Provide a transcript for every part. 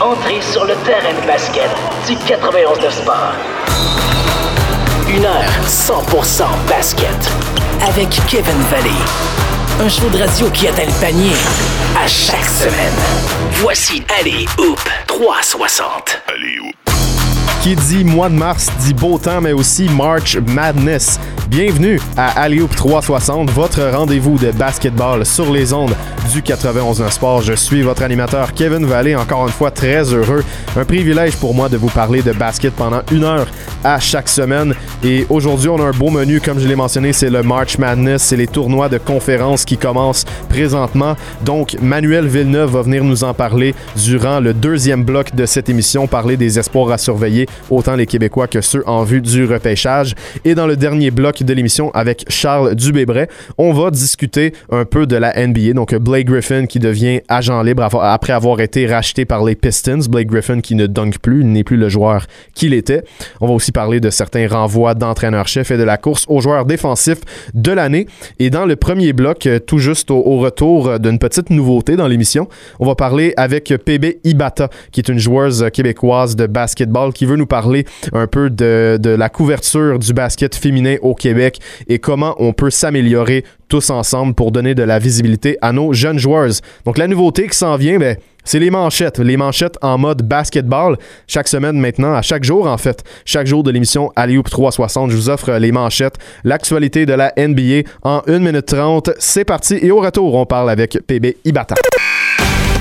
Entrez sur le terrain de basket du 91 de sport. Une heure 100% basket avec Kevin Valley. Un show de radio qui atteint le panier à chaque semaine. Voici Allez Hoop 360. Allez, Hoop. Qui dit mois de mars dit beau temps, mais aussi March Madness. Bienvenue à Alley-Oop 360, votre rendez-vous de basketball sur les ondes du 91 Sport. Je suis votre animateur Kevin Vallée, encore une fois très heureux. Un privilège pour moi de vous parler de basket pendant une heure à chaque semaine. Et aujourd'hui, on a un beau menu, comme je l'ai mentionné, c'est le March Madness, c'est les tournois de conférences qui commencent présentement. Donc, Manuel Villeneuve va venir nous en parler durant le deuxième bloc de cette émission, parler des espoirs à surveiller, autant les Québécois que ceux en vue du repêchage. Et dans le dernier bloc de l'émission avec Charles Dubébret, on va discuter un peu de la NBA. Donc, Blake Griffin qui devient agent libre après avoir été racheté par les Pistons. Blake Griffin qui ne dunk plus, n'est plus le joueur qu'il était. On va aussi parler de certains renvois d'entraîneur-chef et de la course aux joueurs défensifs de l'année. Et dans le premier bloc, euh, tout juste au, au retour d'une petite nouveauté dans l'émission, on va parler avec PB Ibata, qui est une joueuse québécoise de basketball qui veut nous parler un peu de, la couverture du basket féminin au Québec et comment on peut s'améliorer tous ensemble pour donner de la visibilité à nos jeunes joueurs. Donc la nouveauté qui s'en vient, ben, c'est les manchettes. Les manchettes en mode basketball. Chaque semaine maintenant, à chaque jour en fait, chaque jour de l'émission Alley-Oop 360, je vous offre les manchettes, l'actualité de la NBA en 1 minute 30. C'est parti et au retour, on parle avec PB Ibata.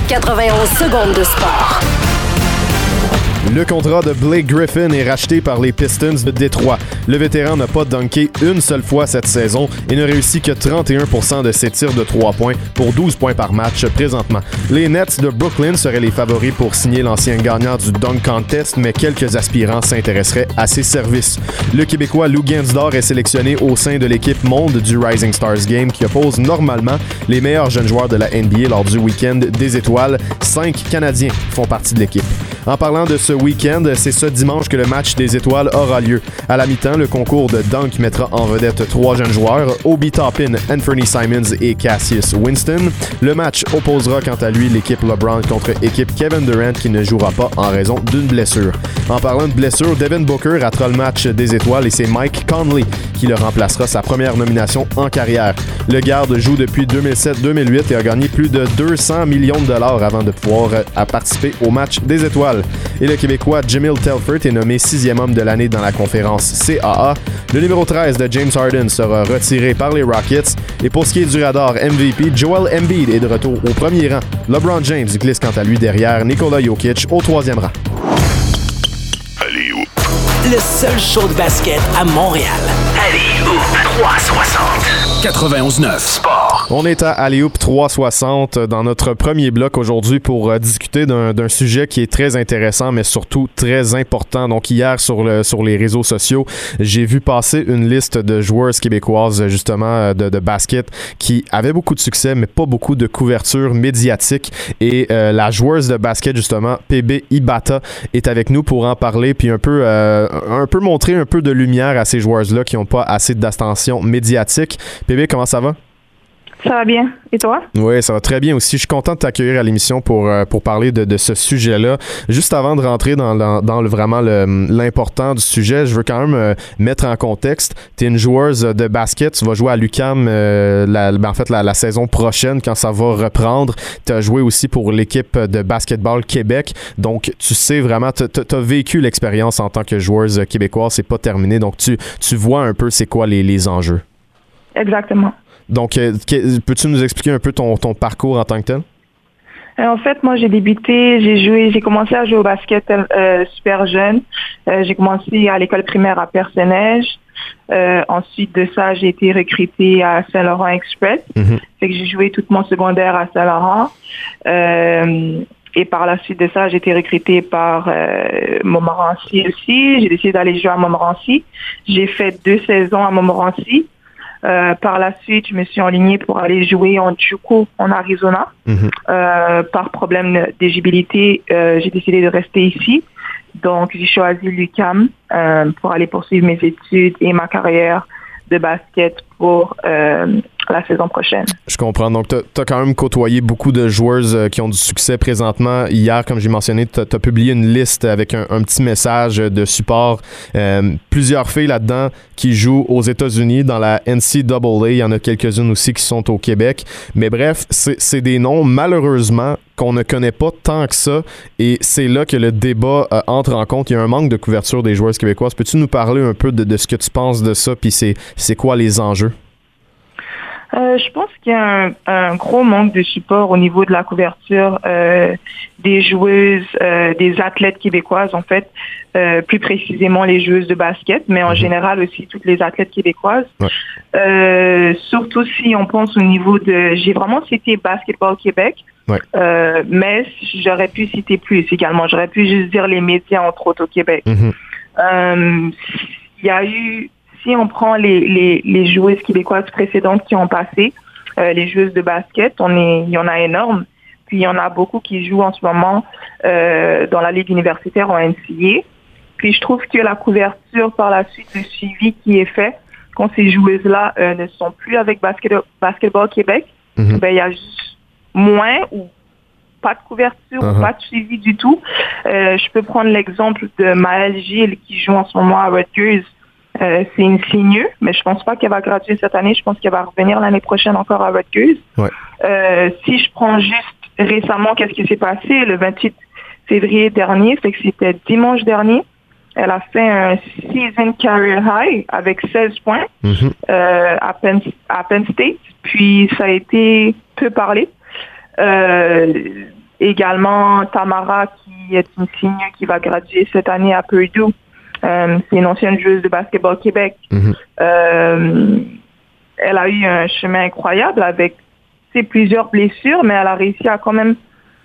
91 secondes de sport. Le contrat de Blake Griffin est racheté par les Pistons de Détroit. Le vétéran n'a pas dunké une seule fois cette saison et ne réussit que 31% de ses tirs de 3 points pour 12 points par match présentement. Les Nets de Brooklyn seraient les favoris pour signer l'ancien gagnant du Dunk Contest, mais quelques aspirants s'intéresseraient à ses services. Le Québécois Lou Gainsdor est sélectionné au sein de l'équipe monde du Rising Stars Game qui oppose normalement les meilleurs jeunes joueurs de la NBA lors du week-end des étoiles. Cinq Canadiens font partie de l'équipe. En parlant de ce week-end, c'est ce dimanche que le match des étoiles aura lieu. À la mi-temps, le concours de dunk mettra en vedette trois jeunes joueurs, Obi Toppin, Anthony Simons et Cassius Winston. Le match opposera quant à lui l'équipe LeBron contre équipe Kevin Durant qui ne jouera pas en raison d'une blessure. En parlant de blessure, Devin Booker ratera le match des étoiles et c'est Mike Conley qui le remplacera sa première nomination en carrière. Le garde joue depuis 2007-2008 et a gagné plus de 200 millions de dollars avant de pouvoir euh, participer au match des étoiles. Et le Québécois Jamil Telford est nommé sixième homme de l'année dans la conférence Le numéro 13 de James Harden sera retiré par les Rockets. Et pour ce qui est du radar MVP, Joel Embiid est de retour au premier rang. LeBron James glisse quant à lui derrière Nikola Jokic au troisième rang. Allez, Hoop. Le seul show de basket à Montréal. Allez Hoop 360. 91.9 Sport. On est à Alley-Oop 360 dans notre premier bloc aujourd'hui pour euh, discuter d'un sujet qui est très intéressant, mais surtout très important. Donc hier sur, le, sur les réseaux sociaux, j'ai vu passer une liste de joueuses québécoises justement euh, de, basket qui avaient beaucoup de succès, mais pas beaucoup de couverture médiatique. Et euh, la joueuse de basket justement, PB Ibata, est avec nous pour en parler puis un peu, euh, un peu montrer un peu de lumière à ces joueuses-là qui n'ont pas assez d'attention médiatique. PB, comment ça va? Ça va bien. Et toi? Oui, ça va très bien aussi. Je suis content de t'accueillir à l'émission pour, euh, pour parler de, de ce sujet-là. Juste avant de rentrer dans, dans, dans le, vraiment le- l'important du sujet, je veux quand même euh, mettre en contexte. Tu es une joueuse de basket. Tu vas jouer à l'UCAM la, ben, en fait, la, la saison prochaine quand ça va reprendre. Tu as joué aussi pour l'équipe de basketball Québec. Donc, tu sais vraiment, tu as vécu l'expérience en tant que joueuse québécoise. C'est pas terminé. Donc, tu, tu vois un peu c'est quoi les, les enjeux. Exactement. Donc, euh, peux-tu nous expliquer un peu ton, ton parcours en tant que tel? Euh, en fait, moi, j'ai débuté, j'ai joué, j'ai commencé à jouer au basket euh, super jeune. Euh, j'ai commencé à l'école primaire à Perce-Neige. Euh, ensuite de ça, j'ai été recrutée à Saint-Laurent Express. Mhm. Fait que j'ai joué tout mon secondaire à Saint-Laurent. Et par la suite de ça, j'ai été recrutée par Montmorency aussi. J'ai décidé d'aller jouer à Montmorency. J'ai fait deux saisons à Montmorency. Euh, par la suite, je me suis enlignée pour aller jouer en Juco, en Arizona. Mhm. Euh, par problème d'éligibilité, euh, j'ai décidé de rester ici. Donc, j'ai choisi l'UCAM euh, pour aller poursuivre mes études et ma carrière de basket pour euh, la saison prochaine. Je comprends. Donc, tu as, quand même côtoyé beaucoup de joueuses euh, qui ont du succès présentement. Hier, comme j'ai mentionné, tu as, publié une liste avec un, petit message de support. Euh, plusieurs filles là-dedans qui jouent aux États-Unis dans la NCAA. Il y en a quelques-unes aussi qui sont au Québec. Mais bref, c'est des noms, malheureusement, qu'on ne connaît pas tant que ça. Et c'est là que le débat euh, entre en compte. Il y a un manque de couverture des joueuses québécoises. Peux-tu nous parler un peu de, ce que tu penses de ça, puis c'est quoi les enjeux? Euh, je pense qu'il y a un, gros manque de support au niveau de la couverture euh, des joueuses, des athlètes québécoises, en fait, plus précisément les joueuses de basket, mais en mhm. général aussi toutes les athlètes québécoises. surtout si on pense au niveau de... J'ai vraiment cité Basketball Québec, euh, mais j'aurais pu citer plus également. J'aurais pu juste dire les médias, entre autres, au Québec. Mhm. Euh, il y a eu, si on prend les, les, joueuses québécoises précédentes qui ont passé, euh, les joueuses de basket, on est, il y en a énorme. Puis il y en a beaucoup qui jouent en ce moment dans la ligue universitaire en NCA. Puis je trouve que la couverture par la suite, le suivi qui est fait, quand ces joueuses-là ne sont plus avec Basketball Québec, mhm. ben, il y a juste moins ou pas de couverture, ou uh-huh. pas de suivi du tout. Euh, je peux prendre l'exemple de Maëlle Gilles qui joue en ce moment à Rutgers. Euh, c'est une signeux, mais je pense pas qu'elle va graduer cette année. Je pense qu'elle va revenir l'année prochaine encore à Rutgers. Euh, si je prends juste récemment, qu'est-ce qui s'est passé le 28 février dernier, c'est que c'était dimanche dernier. Elle a fait un season career high avec 16 points mm-hmm. à, Penn, à Penn State. Puis ça a été peu parlé. Euh, également, Tamara, qui est une signe qui va graduer cette année à Purdue. Euh, c'est une ancienne joueuse de basketball Québec. Mhm. Euh, elle a eu un chemin incroyable avec plusieurs blessures, mais elle a réussi à quand même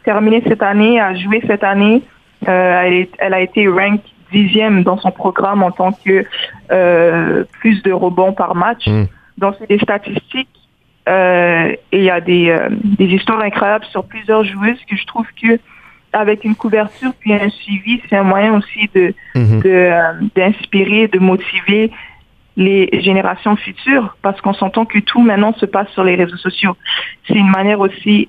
terminer cette année, à jouer cette année. Elle, elle, a été ranked dixième dans son programme en tant que plus de rebonds par match. Mhm. Donc, c'est des statistiques euh, et il y a des, euh, des histoires incroyables sur plusieurs joueuses que je trouve que avec une couverture puis un suivi, c'est un moyen aussi de mhm. euh, d'inspirer, de, motiver les générations futures parce qu'on s'entend que tout maintenant se passe sur les réseaux sociaux. C'est une manière aussi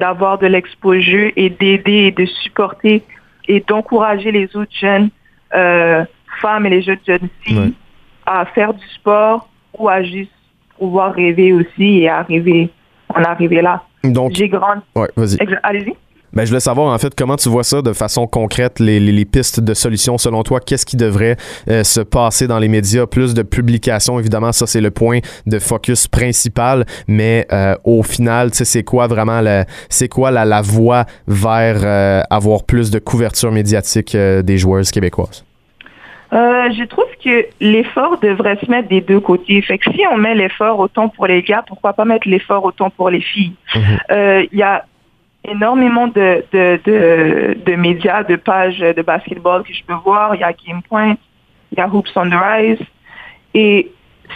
d'avoir de l'exposure et d'aider et de supporter et d'encourager les autres jeunes femmes et les autres jeunes filles à faire du sport ou à juste pouvoir rêver aussi et arriver, en arriver là. Donc, j'ai grandi. Ouais, vas-y. Allez-y. Ben, je voulais savoir, en fait, comment tu vois ça de façon concrète, les, les, pistes de solutions. Selon toi, qu'est-ce qui devrait euh, se passer dans les médias? Plus de publications, évidemment, ça, c'est le point de focus principal. Mais euh, au final, tu sais, c'est quoi vraiment la, c'est quoi la, la voie vers euh, avoir plus de couverture médiatique des joueuses québécoises? Euh, je trouve que l'effort devrait se mettre des deux côtés. Fait que si on met l'effort autant pour les gars, pourquoi pas mettre l'effort autant pour les filles? Mhm. Euh, il y a énormément de, de, de, de, médias, de pages de basketball que je peux voir. Il y a Game Point, il y a Hoops on the Rise. Et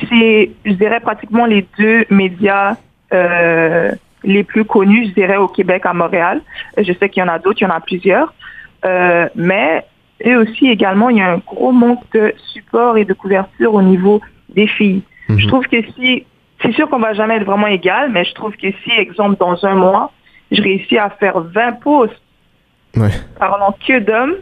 c'est, je dirais, pratiquement les deux médias euh, les plus connus, je dirais, au Québec, à Montréal. Je sais qu'il y en a d'autres, il y en a plusieurs. Euh, mais et aussi également, il y a un gros manque de support et de couverture au niveau des filles. Je mhm. trouve que si, c'est sûr qu'on va jamais être vraiment égal, mais je trouve que si, exemple, dans un mois, je réussis à faire 20 posts ouais. parlant que d'hommes,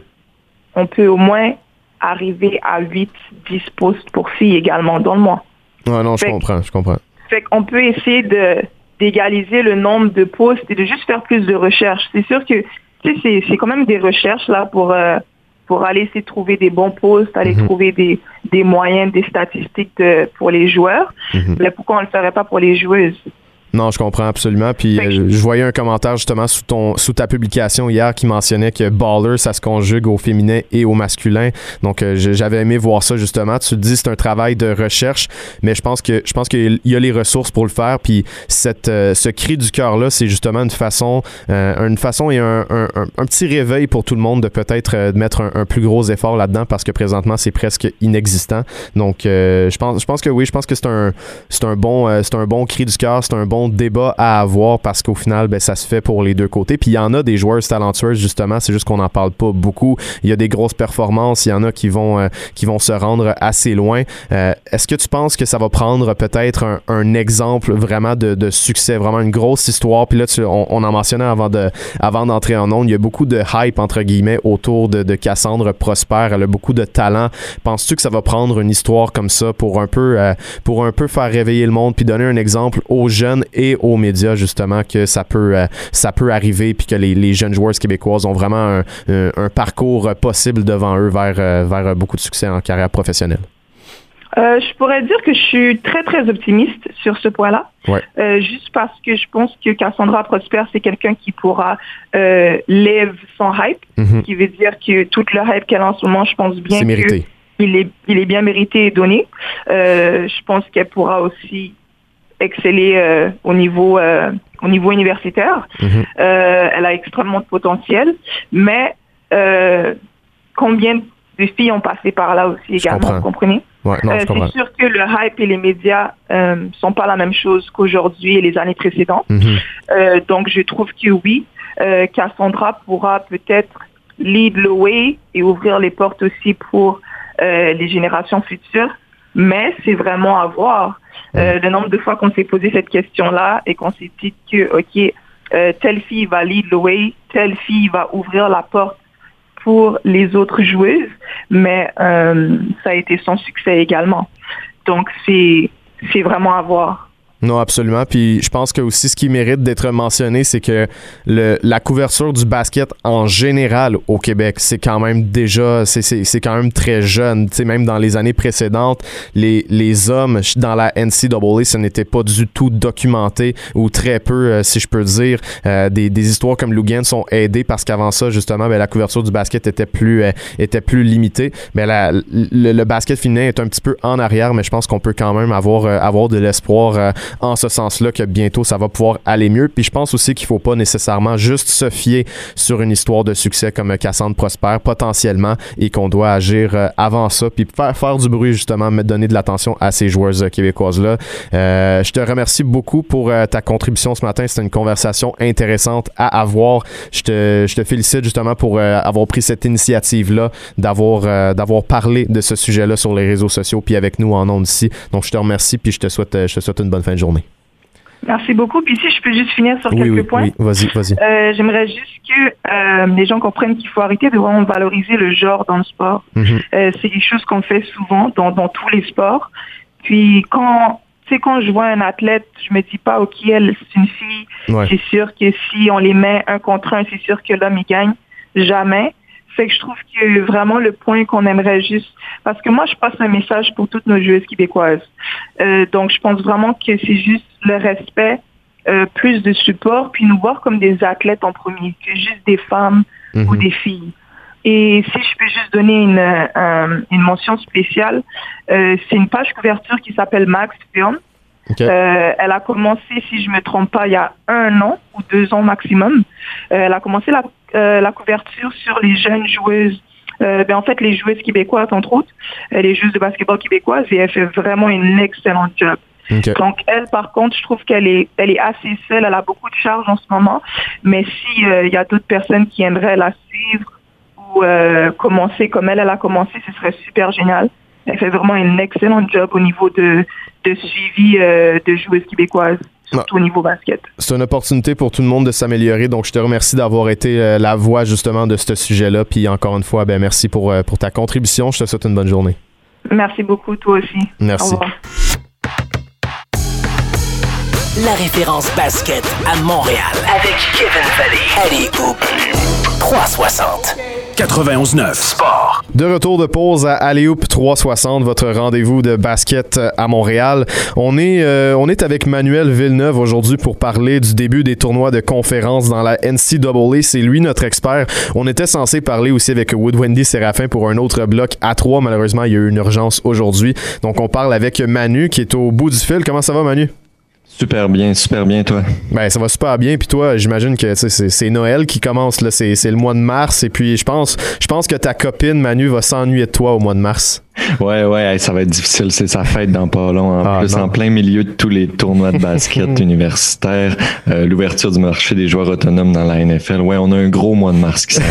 on peut au moins arriver à 8, 10 posts pour filles également dans le mois. Ouais, non, je comprends, je comprends. Fait qu'on peut essayer de, d'égaliser le nombre de posts et de juste faire plus de recherches. C'est sûr que, tu sais, c'est, quand même des recherches, là, pour, euh, pour aller essayer de trouver des bons postes, aller mhm. trouver des, des moyens, des statistiques de, pour les joueurs. Mhm. Mais pourquoi on ne le ferait pas pour les joueuses? Non, je comprends absolument. Puis euh, je voyais un commentaire justement sous ton sous ta publication hier qui mentionnait que baller ça se conjugue au féminin et au masculin. Donc euh, j'avais aimé voir ça justement. Tu te dis c'est un travail de recherche, mais je pense que je pense qu'il y a les ressources pour le faire. Puis cette euh, ce cri du cœur là, c'est justement une façon une façon et un, un, un, petit réveil pour tout le monde de peut-être mettre un, plus gros effort là-dedans parce que présentement c'est presque inexistant. Donc je pense je pense que oui, je pense que c'est un c'est un bon c'est un bon cri du cœur, c'est un bon débat à avoir parce qu'au final, ben, ça se fait pour les deux côtés. Puis il y en a des joueurs talentueux, justement, c'est juste qu'on n'en parle pas beaucoup. Il y a des grosses performances, il y en a qui vont, euh, qui vont se rendre assez loin. Euh, est-ce que tu penses que ça va prendre peut-être un, exemple vraiment de, succès, vraiment une grosse histoire? Puis là, on, en mentionnait avant de avant d'entrer en onde, il y a beaucoup de hype, entre guillemets, autour de, de Cassandre Prosper. Elle a beaucoup de talent. Penses-tu que ça va prendre une histoire comme ça pour un peu, euh, pour un peu faire réveiller le monde puis donner un exemple aux jeunes et aux médias, justement, que ça peut, euh, ça peut arriver puis que les, les, jeunes joueurs québécoises ont vraiment un, un, parcours possible devant eux vers, euh, vers beaucoup de succès en carrière professionnelle? je pourrais dire que je suis très, très optimiste sur ce point-là. juste parce que je pense que Cassandra Prosper, c'est quelqu'un qui pourra euh, lève son hype, mm-hmm. qui veut dire que toute le hype qu'elle a en ce moment, je pense bien que il est, il est bien mérité et donné. Euh, je pense qu'elle pourra aussi exceller euh, au niveau euh, au niveau universitaire. Mhm. elle a extrêmement de potentiel, mais combien de filles ont passé par là aussi également, vous comprenez? C'est sûr que le hype et les médias euh, sont pas la même chose qu'aujourd'hui et les années précédentes. Mhm. donc je trouve que oui, Cassandra pourra peut-être lead the way et ouvrir les portes aussi pour euh, les générations futures, mais c'est vraiment à voir. Euh, le nombre de fois qu'on s'est posé cette question-là et qu'on s'est dit que, OK, euh, telle fille va lead the way, telle fille va ouvrir la porte pour les autres joueuses, mais ça a été son succès également. Donc, c'est vraiment à voir. Non, absolument. Puis je pense que aussi ce qui mérite d'être mentionné, c'est que le, la couverture du basket en général au Québec, c'est quand même déjà, c'est quand même très jeune. Tu sais, même dans les années précédentes, les, les hommes dans la NCAA, ce n'était pas du tout documenté ou très peu, euh, si je peux dire. Euh, des, des, histoires comme Lugan sont aidées parce qu'avant ça, justement, ben, la couverture du basket était plus, euh, était plus limitée. Mais la, le, basket féminin est un petit peu en arrière, mais je pense qu'on peut quand même avoir, avoir de l'espoir en ce sens-là que bientôt ça va pouvoir aller mieux. Puis je pense aussi qu'il faut pas nécessairement juste se fier sur une histoire de succès comme Cassandre Prosper potentiellement et qu'on doit agir euh, avant ça puis faire, du bruit justement, me donner de l'attention à ces joueuses euh, québécoises-là. Euh, je te remercie beaucoup pour ta contribution ce matin. C'était une conversation intéressante à avoir. Je te, je te félicite justement pour avoir pris cette initiative-là, d'avoir d'avoir parlé de ce sujet-là sur les réseaux sociaux puis avec nous en ondes ici. Donc je te remercie puis je te souhaite, je te souhaite une bonne fin journée. Merci beaucoup. Puis si je peux juste finir sur quelques points. Oui, vas-y, vas-y. Euh, j'aimerais juste que euh, les gens comprennent qu'il faut arrêter de vraiment valoriser le genre dans le sport. Mhm. Euh, c'est quelque chose qu'on fait souvent dans, dans tous les sports. Puis quand quand je vois un athlète, je me dis pas, OK, elle, c'est une fille. C'est sûr que si on les met un contre un, c'est sûr que l'homme, il gagne. Jamais. Fait que je trouve que vraiment le point qu'on aimerait juste, parce que moi je passe un message pour toutes nos joueuses québécoises. Euh, donc je pense vraiment que c'est juste le respect, euh, plus de support, puis nous voir comme des athlètes en premier, que juste des femmes ou mhm. des filles. Et si je peux juste donner une, euh, une mention spéciale, euh, c'est une page couverture qui s'appelle Max Film. Euh, elle a commencé, si je me trompe pas, il y a un an ou deux ans maximum. Euh, elle a commencé la, euh, la, couverture sur les jeunes joueuses. Ben, en fait, les joueuses québécoises, entre autres, les joueuses de basketball québécoises, et elle fait vraiment une excellente job. Donc elle, par contre, je trouve qu'elle est, elle est assez seule. Elle a beaucoup de charges en ce moment. Mais si il y a d'autres personnes qui aimeraient la suivre ou commencer comme elle, elle a commencé, ce serait super génial. Elle fait vraiment un excellent job au niveau de, de suivi euh, de joueuses québécoises surtout au niveau basket. C'est une opportunité pour tout le monde de s'améliorer. Donc, je te remercie d'avoir été euh, la voix justement de ce sujet-là. Puis encore une fois, ben, merci pour, euh, pour ta contribution. Je te souhaite une bonne journée. Merci beaucoup, toi aussi. Merci. Au revoir. La référence basket à Montréal avec Kevin Valley. Allez, Hoop 360. 91.9 Sport. De retour de pause à Aléoup 360, votre rendez-vous de basket à Montréal. On est, euh, on est avec Manuel Villeneuve aujourd'hui pour parler du début des tournois de conférence dans la NCAA. C'est lui notre expert. On était censé parler aussi avec Wood Wendy Séraphin pour un autre bloc à 3. Malheureusement, il y a eu une urgence aujourd'hui. Donc, on parle avec Manu qui est au bout du fil. Comment ça va, Manu? Super bien, super bien, toi. Ben, ça va super bien. Puis toi, j'imagine que c'est Noël qui commence, là. C'est le mois de mars. Et puis, je pense, je pense que ta copine, Manu, va s'ennuyer de toi au mois de mars. Ouais, ouais, ça va être difficile. C'est sa fête dans pas long. En Ah, plus, non. en plein milieu de tous les tournois de basket universitaires, euh, l'ouverture du marché des joueurs autonomes dans la NFL. Ouais, on a un gros mois de mars qui s'en.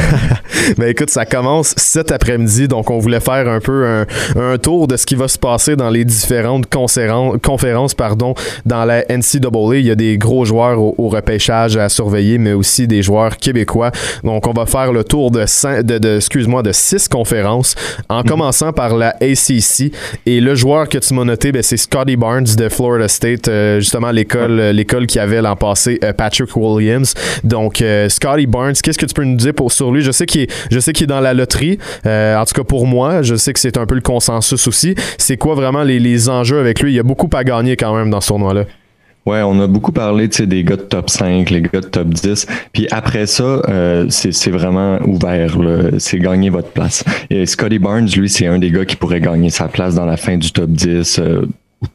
Ben écoute, ça commence cet après-midi, donc on voulait faire un peu un, un tour de ce qui va se passer dans les différentes conférences, pardon, dans la NCAA. Il y a des gros joueurs au, au repêchage à surveiller, mais aussi des joueurs québécois. Donc on va faire le tour de, cin- de, de- excuse-moi, de six conférences, en commençant par la ACC. Et le joueur que tu m'as noté, ben, c'est Scotty Barnes de Florida State, euh, justement l'école, l'école qui avait l'an passé euh, Patrick Williams. Donc euh, Scotty Barnes, qu'est-ce que tu peux nous dire pour sur lui? Je sais qu'il est, je sais qu'il est dans la loterie. Euh, en tout cas pour moi, je sais que c'est un peu le consensus aussi. C'est quoi vraiment les, les enjeux avec lui? Il y a beaucoup à gagner quand même dans ce tournoi-là. Ouais, on a beaucoup parlé des gars de top 5, les gars de top 10. Puis après ça, euh, c'est vraiment ouvert. C'est gagner votre place. Et Scotty Barnes, lui, c'est un des gars qui pourrait gagner sa place dans la fin du top 10. euh, ou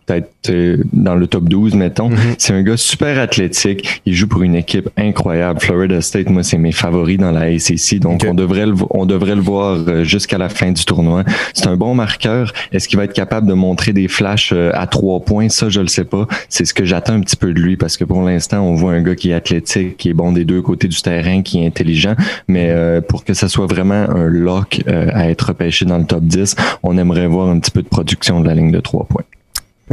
peut-être euh, dans le top 12, mettons. C'est un gars super athlétique. Il joue pour une équipe incroyable. Florida State, moi, c'est mes favoris dans la ACC. Donc, on devrait le, on devrait le voir euh, jusqu'à la fin du tournoi. C'est un bon marqueur. Est-ce qu'il va être capable de montrer des flashs euh, à trois points? Ça, je le sais pas. C'est ce que j'attends un petit peu de lui parce que pour l'instant, on voit un gars qui est athlétique, qui est bon des deux côtés du terrain, qui est intelligent. Mais euh, pour que ça soit vraiment un lock euh, à être repêché dans le top 10, on aimerait voir un petit peu de production de la ligne de trois points.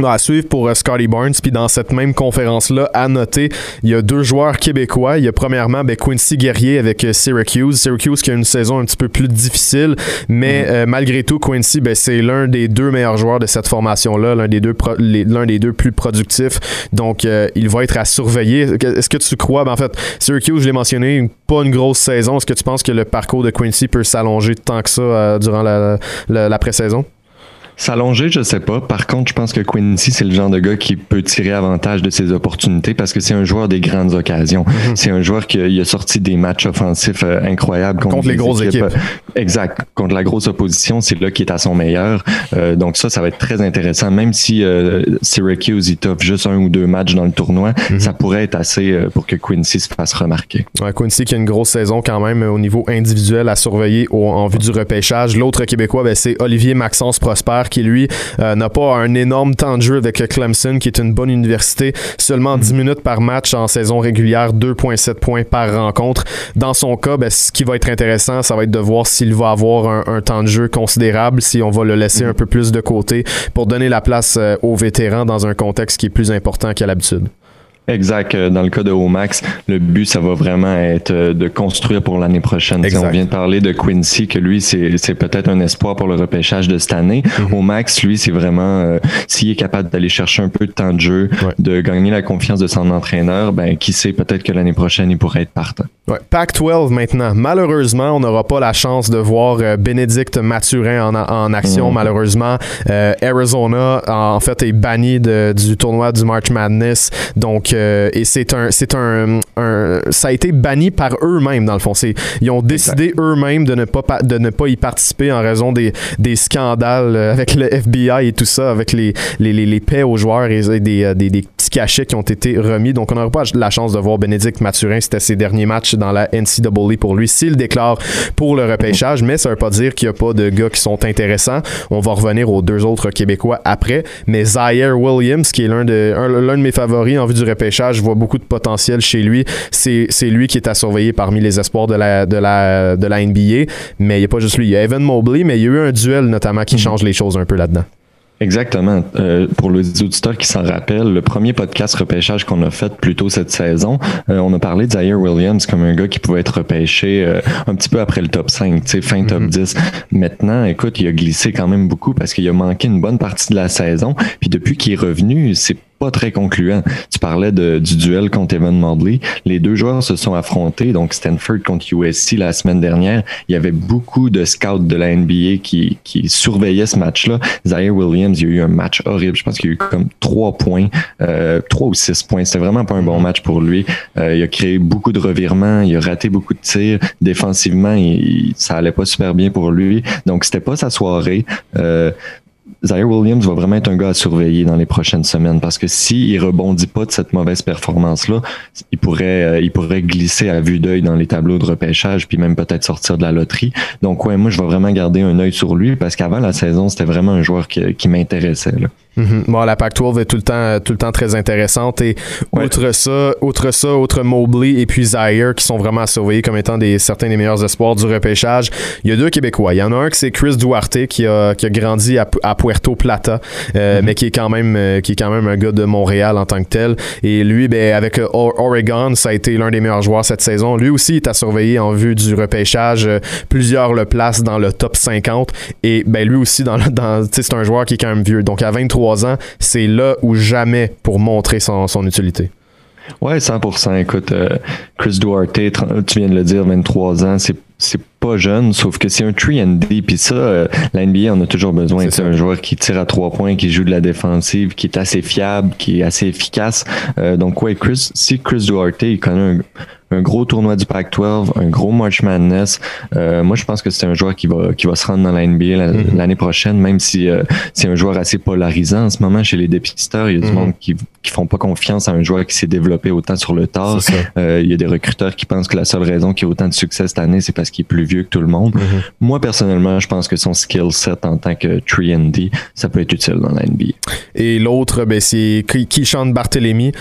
À suivre pour euh, Scotty Barnes. Puis dans cette même conférence-là, à noter, il y a deux joueurs québécois. Il y a premièrement ben, Quincy Guerrier avec euh, Syracuse. Syracuse qui a une saison un petit peu plus difficile, mais euh, malgré tout, Quincy, ben, c'est l'un des deux meilleurs joueurs de cette formation-là, l'un des deux les- des deux plus productifs. Donc, euh, il va être à surveiller. Est-ce que tu crois, ben, en fait, Syracuse, je l'ai mentionné, pas une grosse saison. Est-ce que tu penses que le parcours de Quincy peut s'allonger tant que ça euh, durant la, la, la pré-saison? S'allonger, je sais pas. Par contre, je pense que Quincy, c'est le genre de gars qui peut tirer avantage de ses opportunités parce que c'est un joueur des grandes occasions. C'est un joueur qui a, il a sorti des matchs offensifs euh, incroyables contre, Contre les grosses équipes. Exact. Contre la grosse opposition, c'est là qu'il est à son meilleur. Euh, donc ça, ça va être très intéressant. Même si euh, Syracuse, il t'offre juste un ou deux matchs dans le tournoi, ça pourrait être assez euh, pour que Quincy se fasse remarquer. Ouais, Quincy qui a une grosse saison quand même euh, au niveau individuel à surveiller au- en vue du repêchage. L'autre Québécois, ben, c'est Olivier Maxence Prosper qui, lui, euh, n'a pas un énorme temps de jeu avec Clemson, qui est une bonne université. Seulement 10 minutes par match en saison régulière, 2,7 points par rencontre. Dans son cas, ben, ce qui va être intéressant, ça va être de voir s'il va avoir un, un temps de jeu considérable, si on va le laisser un peu plus de côté pour donner la place euh, aux vétérans dans un contexte qui est plus important qu'à l'habitude. Exact. Euh, Dans le cas de Omax, le but, ça va vraiment être euh, de construire pour l'année prochaine. On vient de parler de Quincy, que lui, c'est peut-être un espoir pour le repêchage de cette année. Mhm. Omax, lui, c'est vraiment, euh, s'il est capable d'aller chercher un peu de temps de jeu, Ouais. de gagner la confiance de son entraîneur, ben qui sait, peut-être que l'année prochaine, il pourrait être partant. Ouais, Pac-12 maintenant. Malheureusement, on n'aura pas la chance de voir euh, Bénédicte Mathurin en, en action. Mm. Malheureusement, Euh, Arizona en fait est banni de- du tournoi du March Madness. Donc, euh, et c'est un, c'est un, un- ça a été banni par eux-mêmes dans le fond. C'est, ils ont décidé eux-mêmes de ne pas pa- de ne pas y participer en raison des, des scandales euh, avec le FBI et tout ça, avec les les, les, les paix aux joueurs et, et des, des, des petits cachets qui ont été remis. Donc, on n'aura pas la chance de voir Bénédicte Mathurin. C'était ses derniers matchs dans la NCAA pour lui s'il déclare pour le repêchage. Mais ça veut pas dire qu'il n'y a pas de gars qui sont intéressants. On va revenir aux deux autres Québécois après. Mais Zaire Williams, qui est l'un de, un- l'un de mes favoris en vue du repêchage, je vois beaucoup de potentiel chez lui. C'est, c'est lui qui est à surveiller parmi les espoirs de la, de la, de la NBA. Mais il n'y a pas juste lui. Il y a Evan Mobley, mais il y a eu un duel notamment qui change les choses un peu là-dedans. Exactement. Euh, pour les auditeurs qui s'en rappellent, le premier podcast repêchage qu'on a fait plus tôt cette saison, euh, on a parlé de Zaire Williams comme un gars qui pouvait être repêché euh, un petit peu après le top 5, tu sais, fin top 10. Maintenant, écoute, il a glissé quand même beaucoup parce qu'il a manqué une bonne partie de la saison. Puis depuis qu'il est revenu, c'est pas très concluant. Tu parlais de, du duel contre Evan Mobley. Les deux joueurs se sont affrontés, donc Stanford contre USC la semaine dernière. Il y avait beaucoup de scouts de la NBA qui, qui surveillaient ce match-là. Zaire Williams, il y a eu un match horrible. Je pense qu'il y a eu comme trois points, euh, trois ou six points. C'était vraiment pas un bon match pour lui. Euh, il a créé beaucoup de revirements, il a raté beaucoup de tirs. Défensivement, il, ça allait pas super bien pour lui. Donc, c'était pas sa soirée. Euh, Zaire Williams va vraiment être un gars à surveiller dans les prochaines semaines parce que s'il il rebondit pas de cette mauvaise performance-là, il pourrait, euh, il pourrait glisser à vue d'œil dans les tableaux de repêchage puis même peut-être sortir de la loterie. Donc, ouais, moi, je vais vraiment garder un œil sur lui parce qu'avant la saison, c'était vraiment un joueur qui, qui m'intéressait. Mhm. Bon, la Pac-12 est tout le temps, tout le temps très intéressante et outre ça, outre ça, outre Mobley et puis Zaire qui sont vraiment à surveiller comme étant des certains des meilleurs espoirs du repêchage. Il y a deux Québécois. Il y en a un qui c'est Chris Duarte qui a, qui a grandi à, Puerto Plata, euh, mhm. mais qui est quand même euh, qui est quand même un gars de Montréal en tant que tel. Et lui, ben avec euh, Oregon, ça a été l'un des meilleurs joueurs cette saison. Lui aussi est à surveiller en vue du repêchage. Plusieurs le placent dans le top 50 et ben lui aussi dans, dans c'est un joueur qui est quand même vieux. Donc à 23 ans, c'est là ou jamais pour montrer son, utilité. Ouais, 100%. Écoute, euh, Chris Duarte, tu viens de le dire, 23 ans, c'est c'est pas jeune, sauf que c'est un 3 and D, puis ça, euh, la NBA en a toujours besoin. C'est un joueur qui tire à trois points, qui joue de la défensive, qui est assez fiable, qui est assez efficace. Euh, donc ouais, Chris, si Chris Duarte, il connaît un, un gros tournoi du Pac-12, un gros March Madness. Euh, moi, je pense que c'est un joueur qui va qui va se rendre dans la NBA mhm. l'année prochaine, même si euh, c'est un joueur assez polarisant en ce moment chez les dépisteurs. Il y a du mhm. monde qui qui font pas confiance à un joueur qui s'est développé autant sur le tard. Euh, il y a des recruteurs qui pensent que la seule raison qu'il a autant de succès cette année, c'est parce qu'il est plus vieux que tout le monde. Mhm. Moi, personnellement, je pense que son skill set en tant que 3D, ça peut être utile dans la NBA. Et l'autre, ben, c'est Keyshawn Barthélemy,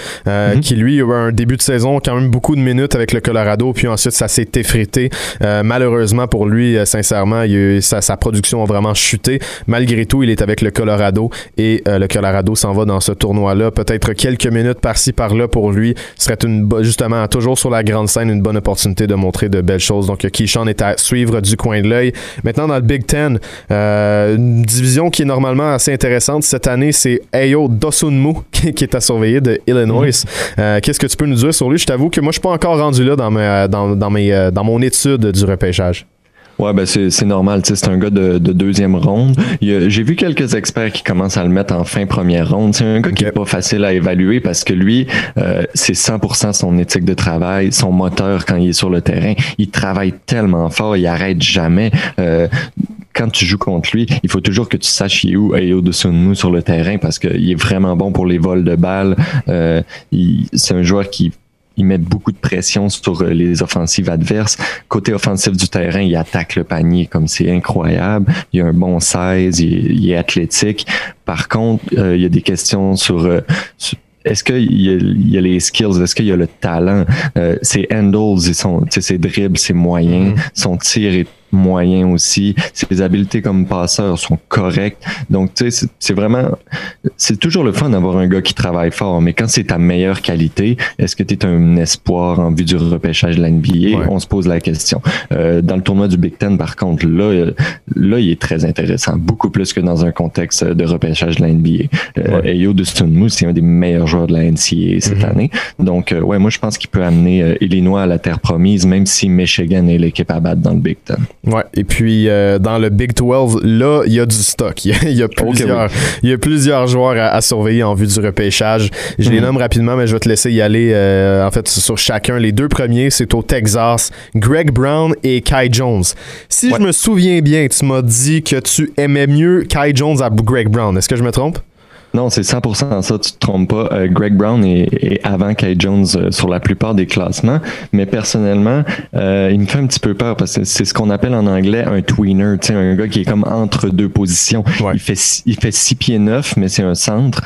qui lui a eu un début de saison quand même beaucoup de minutes avec le Colorado, puis ensuite ça s'est effrité. Euh, malheureusement pour lui, euh, sincèrement, il sa, production a vraiment chuté. Malgré tout, il est avec le Colorado et euh, le Colorado s'en va dans ce tournoi-là. Peut-être quelques minutes par-ci par-là pour lui serait une justement toujours sur la grande scène une bonne opportunité de montrer de belles choses. Donc Keyshawn est à suivre du coin de l'œil. Maintenant dans le Big Ten, une division qui est normalement assez intéressante cette année, c'est Ayo Dosunmu qui est à surveiller de Illinois. Mm-hmm. Qu'est-ce que tu peux nous dire sur lui? Je t'avoue que moi je suis pas encore rendu là dans, dans, dans, mes, euh, dans mon étude du repêchage. Ouais, ben c'est normal. C'est un gars de, de deuxième ronde. J'ai vu quelques experts qui commencent à le mettre en fin première ronde. C'est un gars qui est pas facile à évaluer parce que lui, euh, c'est 100% son éthique de travail, son moteur quand il est sur le terrain. Il travaille tellement fort, il arrête jamais. Euh, quand tu joues contre lui, il faut toujours que tu saches il est où et au-dessous de nous sur le terrain parce qu'il est vraiment bon pour les vols de balles. Euh, c'est un joueur qui il met beaucoup de pression sur euh, les offensives adverses. Côté offensif du terrain, il attaque le panier comme c'est incroyable. Il a un bon 16, il, est athlétique. Par contre, euh, il y a des questions sur, euh, est-ce qu'il y, y, a les skills, est-ce qu'il y a le talent? ses handles, ses dribbles, ses moyens, mm-hmm. son tir est moyen aussi. Ses habiletés comme passeur sont correctes. Donc, tu sais, c'est vraiment, c'est toujours le fun d'avoir un gars qui travaille fort. Mais quand c'est ta meilleure qualité, est-ce que tu es un espoir en vue du repêchage de la NBA? On se pose la question. Euh, dans le tournoi du Big Ten, par contre, là, là, il est très intéressant. Beaucoup plus que dans un contexte de repêchage de la NBA. Euh, Ayo de c'est un des meilleurs joueurs de la NCAA cette mm-hmm. année. Donc, euh, ouais, moi, je pense qu'il peut amener euh, Illinois à la terre promise, même si Michigan est l'équipe à battre dans le Big Ten. Ouais, et puis euh, dans le Big 12, là, il y a du stock. Il y a, plusieurs, il y a plusieurs joueurs à, surveiller en vue du repêchage. Je les mhm. nomme rapidement, mais je vais te laisser y aller euh, en fait sur chacun. Les deux premiers, c'est au Texas, Greg Brown et Kai Jones. Si je me souviens bien, tu m'as dit que tu aimais mieux Kai Jones à Greg Brown. Est-ce que je me trompe? Non, c'est 100% ça, tu te trompes pas. Euh, Greg Brown est, avant Kai Jones euh, sur la plupart des classements, mais personnellement, euh, il me fait un petit peu peur parce que c'est ce qu'on appelle en anglais un tweener, un gars qui est comme entre deux positions. Il fait il fait six pieds neuf, mais c'est un centre.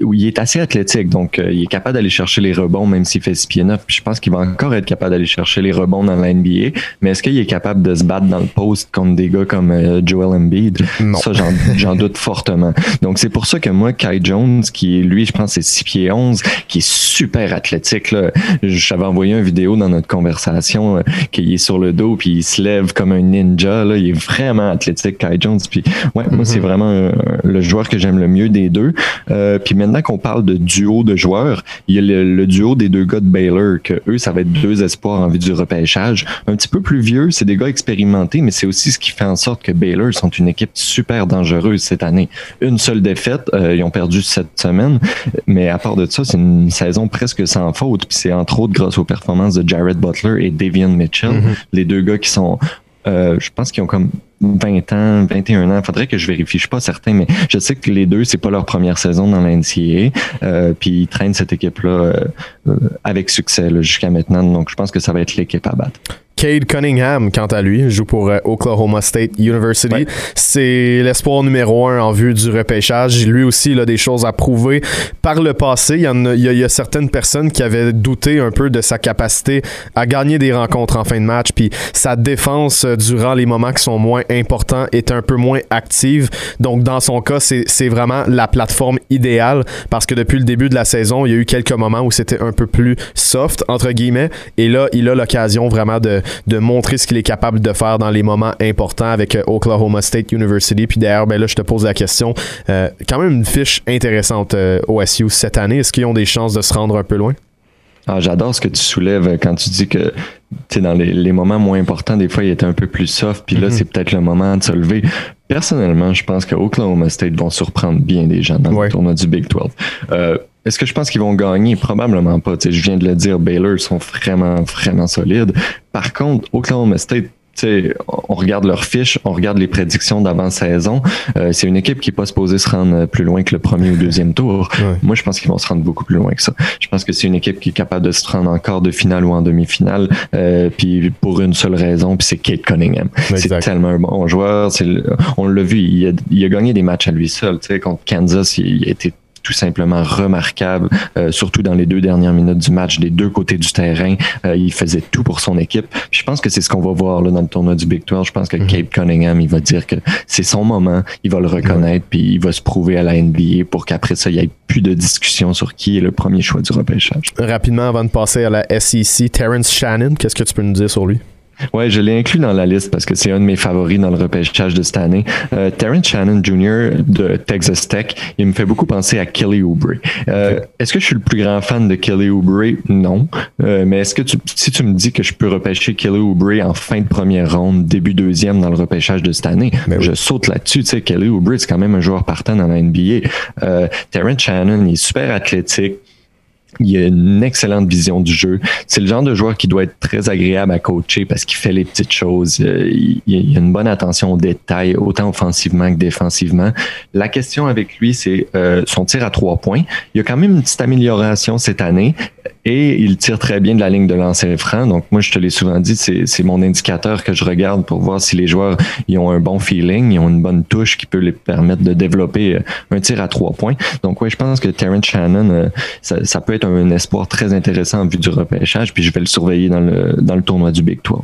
où il est assez athlétique, donc il est capable d'aller chercher les rebonds même s'il fait six pieds neuf. Puis je pense qu'il va encore être capable d'aller chercher les rebonds dans la NBA, mais est-ce qu'il est capable de se battre dans le post contre des gars comme Joel Embiid? Non. Ça, j'en doute fortement. Donc c'est pour ça que moi, Kai Jones, qui est lui, je pense, c'est 6 pieds 11, qui est super athlétique. Là. J'avais envoyé une vidéo dans notre conversation euh, qu'il est sur le dos puis il se lève comme un ninja. Là. Il est vraiment athlétique, Kai Jones. Puis ouais, moi, c'est mhm. vraiment euh, le joueur que j'aime le mieux des deux. Euh, puis maintenant qu'on parle de duo de joueurs, il y a le, duo des deux gars de Baylor, que eux, ça va être deux espoirs en vue du repêchage. Un petit peu plus vieux, c'est des gars expérimentés, mais c'est aussi ce qui fait en sorte que Baylor sont une équipe super dangereuse cette année. Une seule défaite, euh, ils ont perdu cette semaine, mais à part de ça, c'est une saison presque sans faute. Puis c'est entre autres grâce aux performances de Jared Butler et Davian Mitchell, mm-hmm. les deux gars qui sont je pense qu'ils ont comme 20 ans, 21 ans. Faudrait que je vérifie. Je suis pas certain, mais je sais que les deux, c'est pas leur première saison dans la NCAA. Euh, puis ils traînent cette équipe-là euh, euh, avec succès jusqu'à maintenant. Donc je pense que ça va être l'équipe à battre. Cade Cunningham, quant à lui, joue pour euh, Oklahoma State University. C'est l'espoir numéro un en vue du repêchage. Lui aussi, il a des choses à prouver. Par le passé, il y, en a, il y a, certaines personnes qui avaient douté un peu de sa capacité à gagner des rencontres en fin de match. Puis sa défense, durant les moments qui sont moins importants, est un peu moins active. Donc, dans son cas, c'est vraiment la plateforme idéale parce que depuis le début de la saison, il y a eu quelques moments où c'était un peu plus soft, entre guillemets. Et là, il a l'occasion vraiment de, de montrer ce qu'il est capable de faire dans les moments importants avec euh, Oklahoma State University. Puis d'ailleurs, ben là, je te pose la question. Euh, quand même une fiche intéressante euh, OSU cette année. Est-ce qu'ils ont des chances de se rendre un peu loin? Ah, J'adore ce que tu soulèves quand tu dis que dans les, moments moins importants, des fois, il était un peu plus soft, puis là, mm-hmm. c'est peut-être le moment de se lever. Personnellement, je pense que Oklahoma State vont surprendre bien des gens dans le tournoi du Big 12. Euh, est-ce que je pense qu'ils vont gagner? Probablement pas. je viens de le dire, Baylor sont vraiment, vraiment solides. Par contre, Oklahoma State, on regarde leurs fiches, on regarde les prédictions d'avant-saison. Euh, c'est une équipe qui n'est pas supposée se rendre plus loin que le premier ou deuxième tour. Moi, je pense qu'ils vont se rendre beaucoup plus loin que ça. Je pense que c'est une équipe qui est capable de se rendre encore de finale ou en demi-finale, euh, puis pour une seule raison, puis c'est Kate Cunningham. C'est tellement un bon joueur. On l'a vu, il a, il a, gagné des matchs à lui seul. Contre Kansas, il, il a été tout simplement remarquable, euh, surtout dans les deux dernières minutes du match, des deux côtés du terrain. Euh, il faisait tout pour son équipe. je pense que c'est ce qu'on va voir là, dans le tournoi du Big 12. Je pense que mhm. Cape Cunningham, il va dire que c'est son moment, il va le reconnaître, puis il va se prouver à la NBA pour qu'après ça, il n'y ait plus de discussion sur qui est le premier choix du repêchage. Rapidement, avant de passer à la SEC, Terrence Shannon, qu'est-ce que tu peux nous dire sur lui? Ouais, je l'ai inclus dans la liste parce que c'est un de mes favoris dans le repêchage de cette année. Euh, Terrence Shannon Jr. de Texas Tech, il me fait beaucoup penser à Kelly Oubre. Euh, Est-ce que je suis le plus grand fan de Kelly Oubre? Non. Euh, mais est-ce que tu, si tu me dis que je peux repêcher Kelly Oubre en fin de première ronde, début deuxième dans le repêchage de cette année, ben je saute là-dessus. Tu sais, Kelly Oubre, c'est quand même un joueur partant dans la NBA. Euh, Terrence Shannon, il est super athlétique il a une excellente vision du jeu. C'est le genre de joueur qui doit être très agréable à coacher parce qu'il fait les petites choses. Euh, il, a une bonne attention aux détails, autant offensivement que défensivement. La question avec lui, c'est euh, son tir à trois points. Il y a quand même une petite amélioration cette année et il tire très bien de la ligne de lancer franc. Donc moi, je te l'ai souvent dit, c'est mon indicateur que je regarde pour voir si les joueurs ils ont un bon feeling, ils ont une bonne touche qui peut les permettre de développer euh, un tir à trois points. Donc oui, je pense que Terrence Shannon, ça, ça peut être un espoir très intéressant en vue du repêchage, puis je vais le surveiller dans le, dans le tournoi du Big 12.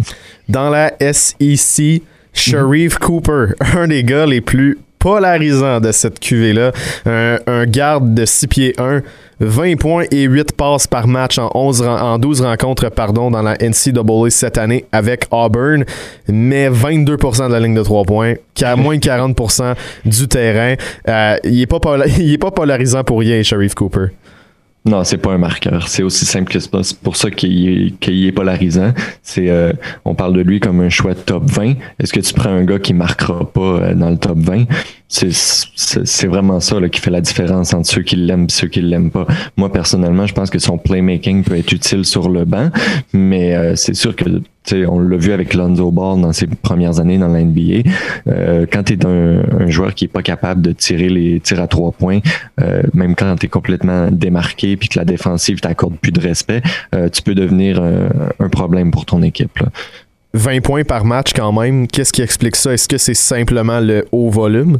Dans la SEC, Sharif Cooper, un des gars les plus polarisants de cette QV-là, un, garde de 6 pieds 1, 20 points et 8 passes par match en, 11, en 12 rencontres pardon, dans la NCAA cette année avec Auburn, mais 22% de la ligne de 3 points, moins de 40% du terrain. Euh, il n'est pas, pas polarisant pour rien, Sharif Cooper. Non, c'est pas un marqueur. C'est aussi simple que ça. C'est pour ça qu'il est, est, polarisant. C'est, euh, on parle de lui comme un choix top 20. Est-ce que tu prends un gars qui marquera pas euh, dans le top 20? C'est vraiment ça là, qui fait la différence entre ceux qui l'aiment et ceux qui l'aiment pas. Moi, personnellement, je pense que son playmaking peut être utile sur le banc, mais euh, c'est sûr que on l'a vu avec Lonzo Ball dans ses premières années dans la NBA. Euh, quand tu es un, joueur qui est pas capable de tirer les tirs à trois points, euh, même quand tu es complètement démarqué puis que la défensive t'accorde plus de respect, tu peux devenir un problème pour ton équipe. Là. 20 points par match quand même, qu'est-ce qui explique ça? Est-ce que c'est simplement le haut volume?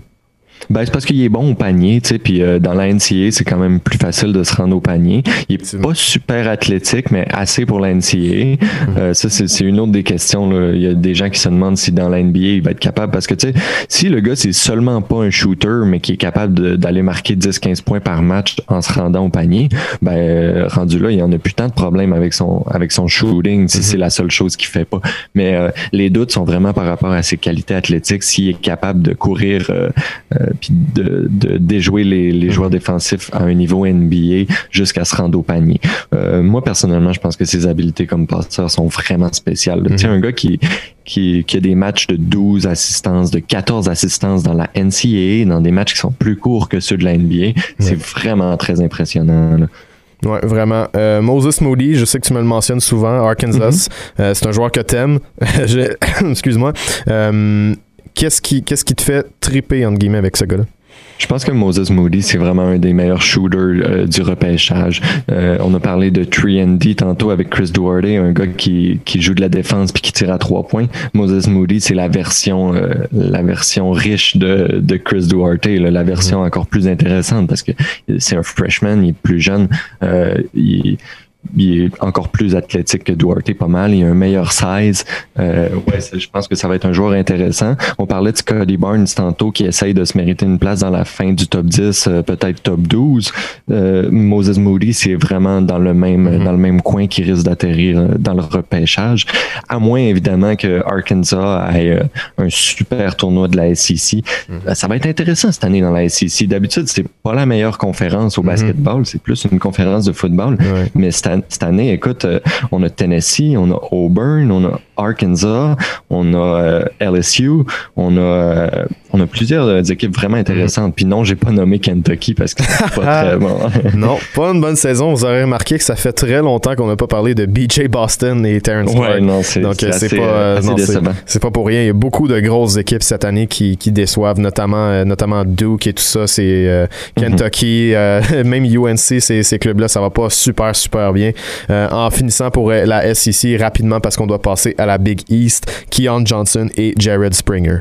Ben, c'est parce qu'il est bon au panier, tu sais, puis euh, dans la NCA, c'est quand même plus facile de se rendre au panier. Il est pas super athlétique, mais assez pour la NCA. Mhm. Euh, ça, c'est une autre des questions. Là. Il y a des gens qui se demandent si dans la NBA, il va être capable. Parce que, tu sais, si le gars, c'est seulement pas un shooter, mais qui est capable d'aller marquer 10-15 points par match en se rendant au panier, ben, rendu là, il y en a plus tant de problèmes avec son, avec son shooting, si mhm. c'est la seule chose qu'il fait pas. Mais euh, les doutes sont vraiment par rapport à ses qualités athlétiques, s'il est capable de courir puis de, de, déjouer les, les, joueurs défensifs à un niveau NBA jusqu'à se rendre au panier. Euh, moi, personnellement, je pense que ses habiletés comme passeur sont vraiment spéciales. Tu sais, mhm. un gars qui, qui, qui, a des matchs de 12 assistances, de 14 assistances dans la NCAA, dans des matchs qui sont plus courts que ceux de la NBA, c'est vraiment très impressionnant. Ouais, vraiment. Euh, Moses Moody, je sais que tu me le mentionnes souvent, Arkansas. Euh, c'est un joueur que t'aimes. Excuse-moi. Euh, qu'est-ce qui, qu'est-ce qui te fait triper entre guillemets avec ce gars-là? Je pense que Moses Moody, c'est vraiment un des meilleurs shooters euh, du repêchage. Euh, on a parlé de 3D tantôt avec Chris Duarte, un gars qui, qui joue de la défense puis qui tire à trois points. Moses Moody, c'est la version euh, la version riche de, de Chris Duarte, la version encore plus intéressante parce que c'est un freshman, il est plus jeune, il, il est encore plus athlétique que Duarte, pas mal. Il a un meilleur size. Euh, ouais, je pense que ça va être un joueur intéressant. On parlait de Scotty Barnes tantôt qui essaye de se mériter une place dans la fin du top 10, euh, peut-être top 12. Euh, Moses Moody, c'est vraiment dans le même dans le même coin qui risque d'atterrir euh, dans le repêchage. À moins évidemment que Arkansas ait un super tournoi de la SEC. Euh, Ça va être intéressant cette année dans la SEC. D'habitude, c'est pas la meilleure conférence au basketball, c'est plus une conférence de football. Ouais. Mais cette, cette année, écoute, euh, on a Tennessee, on a Auburn, on a Arkansas, on a euh, LSU, on a, euh, on a plusieurs euh, équipes vraiment intéressantes. Puis non, j'ai pas nommé Kentucky parce que c'est pas très bon. Non, pas une bonne saison. Vous aurez remarqué que ça fait très longtemps qu'on n'a pas parlé de BJ Boston et Terrence Ouais, Clark. non, c'est Donc c'est euh, c'est assez, pas, euh, assez non, c'est- décevant. c'est pas pour rien. Il y a beaucoup de grosses équipes cette année qui, qui déçoivent, notamment euh, notamment Duke et tout ça. C'est euh, Mhm. Kentucky, euh, même UNC, ces, ces clubs-là, ça va pas super super bien. Euh, en finissant pour la SEC rapidement parce qu'on doit passer à la Big East, Keon Johnson et Jared Springer.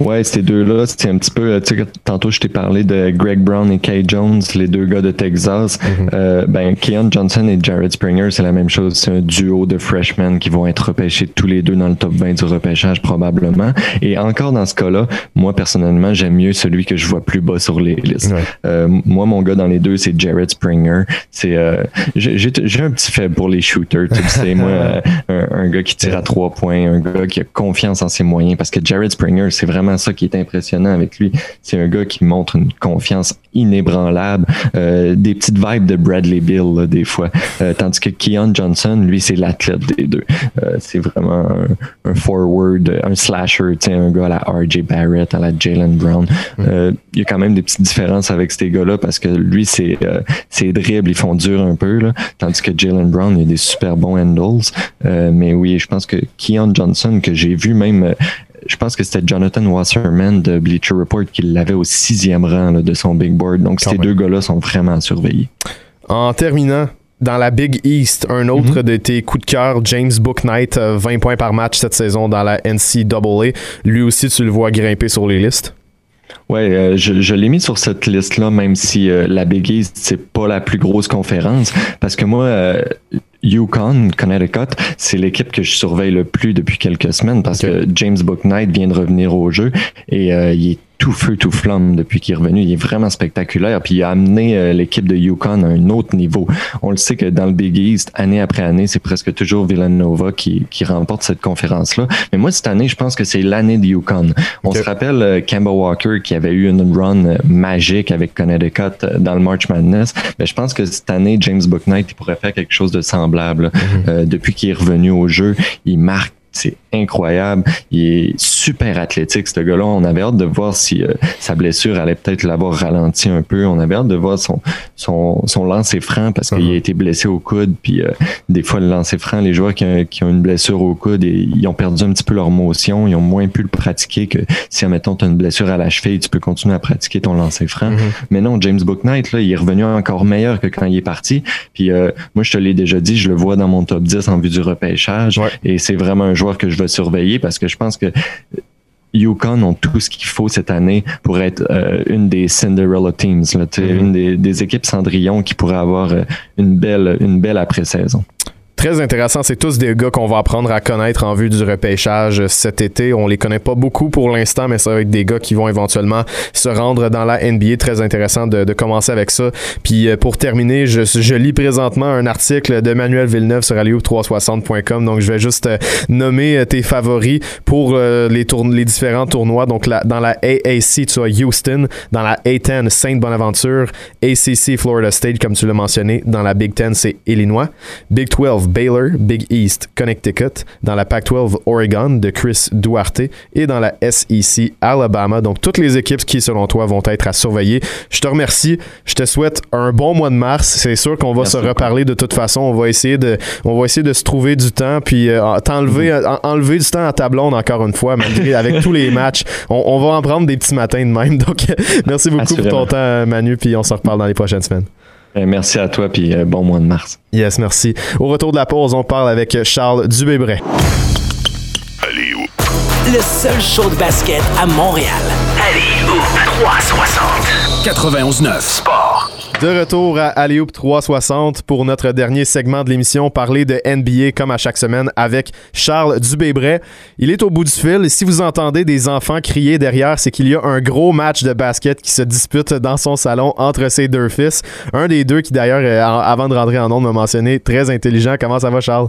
Ouais, ces deux-là, c'est un petit peu. euh, Tu sais, tantôt, je t'ai parlé de Greg Brown et Kay Jones, les deux gars de Texas. Euh, ben, Keon Johnson et Jared Springer, c'est la même chose. C'est un duo de freshmen qui vont être repêchés tous les deux dans le top 20 du repêchage, probablement. Et encore dans ce cas-là, moi, personnellement, j'aime mieux celui que je vois plus bas sur les listes. Ouais. Euh, moi, mon gars dans les deux, c'est Jared Springer. C'est, euh, j'ai un petit fait pour les shooters. Tu sais, moi, euh, un, un gars qui tire à trois points, un gars qui a confiance en ses moyens. Parce que Jared Springer, c'est vraiment ça qui est impressionnant avec lui. C'est un gars qui montre une confiance inébranlable, euh, des petites vibes de Bradley Bill là, des fois. Euh, tandis que Keon Johnson, lui, c'est l'athlète des deux. Euh, c'est vraiment un, un forward, un slasher, un gars à la RJ Barrett, à la Jalen Brown. Euh, il y a quand même des petites différences avec ces gars-là parce que lui, c'est ses dribbles, ils font dur un peu, là, tandis que Jalen Brown, il a des super bons handles. Mais oui, je pense que Keon Johnson, que j'ai vu même, je pense que c'était Jonathan Wasserman de Bleacher Report qui l'avait au sixième rang là, de son big board. Donc Quand ces même. deux gars-là sont vraiment à surveiller. En terminant, dans la Big East, un autre de tes coups de cœur, James Booknight, euh, 20 points par match cette saison dans la NCAA. Lui aussi, tu le vois grimper sur les listes? Ouais, euh, je, je l'ai mis sur cette liste-là, même si euh, la Big East, c'est pas la plus grosse conférence. Parce que moi, euh, Yukon, Connecticut, c'est l'équipe que je surveille le plus depuis quelques semaines parce que James Booknight vient de revenir au jeu et euh, il est tout feu, tout flamme depuis qu'il est revenu. Il est vraiment spectaculaire. Puis il a amené euh, l'équipe de Yukon à un autre niveau. On le sait que dans le Big East, année après année, c'est presque toujours Villanova qui, qui remporte cette conférence-là. Mais moi, cette année, je pense que c'est l'année de Yukon. On se rappelle euh, Kemba Walker qui avait eu une run euh, magique avec Connecticut dans le March Madness. Mais je pense que cette année, James Booknight, il pourrait faire quelque chose de semblable. Là. Euh, depuis qu'il est revenu au jeu, il marque c'est incroyable. Il est super athlétique, ce gars-là. On avait hâte de voir si euh, sa blessure allait peut-être l'avoir ralenti un peu. On avait hâte de voir son, son, son lancer franc parce qu'il Mhm. a été blessé au coude. Puis euh, des fois, le lancer franc, les joueurs qui ont, qui ont une blessure au coude, et, ils ont perdu un petit peu leur motion. Ils ont moins pu le pratiquer que si, admettons, tu as une blessure à la cheville, tu peux continuer à pratiquer ton lancer franc. Mhm. Mais non, James Booknight, là, il est revenu encore meilleur que quand il est parti. Puis euh, moi, je te l'ai déjà dit, je le vois dans mon top 10 en vue du repêchage. Ouais. Et c'est vraiment un joueur que je vais surveiller parce que je pense que Yukon ont tout ce qu'il faut cette année pour être euh, une des Cinderella teams, là, Mhm. une des, des équipes Cendrillon qui pourrait avoir euh, une belle, une belle après-saison. Très intéressant. C'est tous des gars qu'on va apprendre à connaître en vue du repêchage cet été. On les connaît pas beaucoup pour l'instant, mais ça va être des gars qui vont éventuellement se rendre dans la NBA. Très intéressant de, de commencer avec ça. Puis euh, pour terminer, je, je lis présentement un article de Manuel Villeneuve sur alleyhoop360.com. Donc je vais juste euh, nommer euh, tes favoris pour les, tourn- les différents tournois. Donc dans la AAC, tu as Houston. Dans la A10, Sainte Bonaventure. ACC, Florida State, comme tu l'as mentionné. Dans la Big Ten, c'est Illinois. Big 12, Baylor, Big East, Connecticut, dans la Pac-12 Oregon de Chris Duarte et dans la SEC Alabama. Donc toutes les équipes qui, selon toi, vont être à surveiller. Je te remercie. Je te souhaite un bon mois de mars. C'est sûr qu'on va se reparler de toute façon. On va essayer de, on va essayer de se trouver du temps puis euh, t'enlever, mm-hmm. enlever du temps à ta blonde encore une fois, malgré avec tous les matchs. On, va en prendre des petits matins de même. Donc merci beaucoup pour ton temps, Manu. Puis on se reparle dans les prochaines semaines. Euh, merci à toi, puis euh, bon mois de mars. Yes, merci. Au retour de la pause, on parle avec Charles Dubébret. Allez où? Le seul show de basket à Montréal. Allez où? 360. 91.9 Sport. De retour à Alley-Oop 360 pour notre dernier segment de l'émission, parler de NBA comme à chaque semaine avec Charles Dubébret. Il est au bout du fil si vous entendez des enfants crier derrière, c'est qu'il y a un gros match de basket qui se dispute dans son salon entre ses deux fils. Un des deux qui d'ailleurs, euh, avant de rentrer en ondes, m'a mentionné très intelligent. Comment ça va Charles?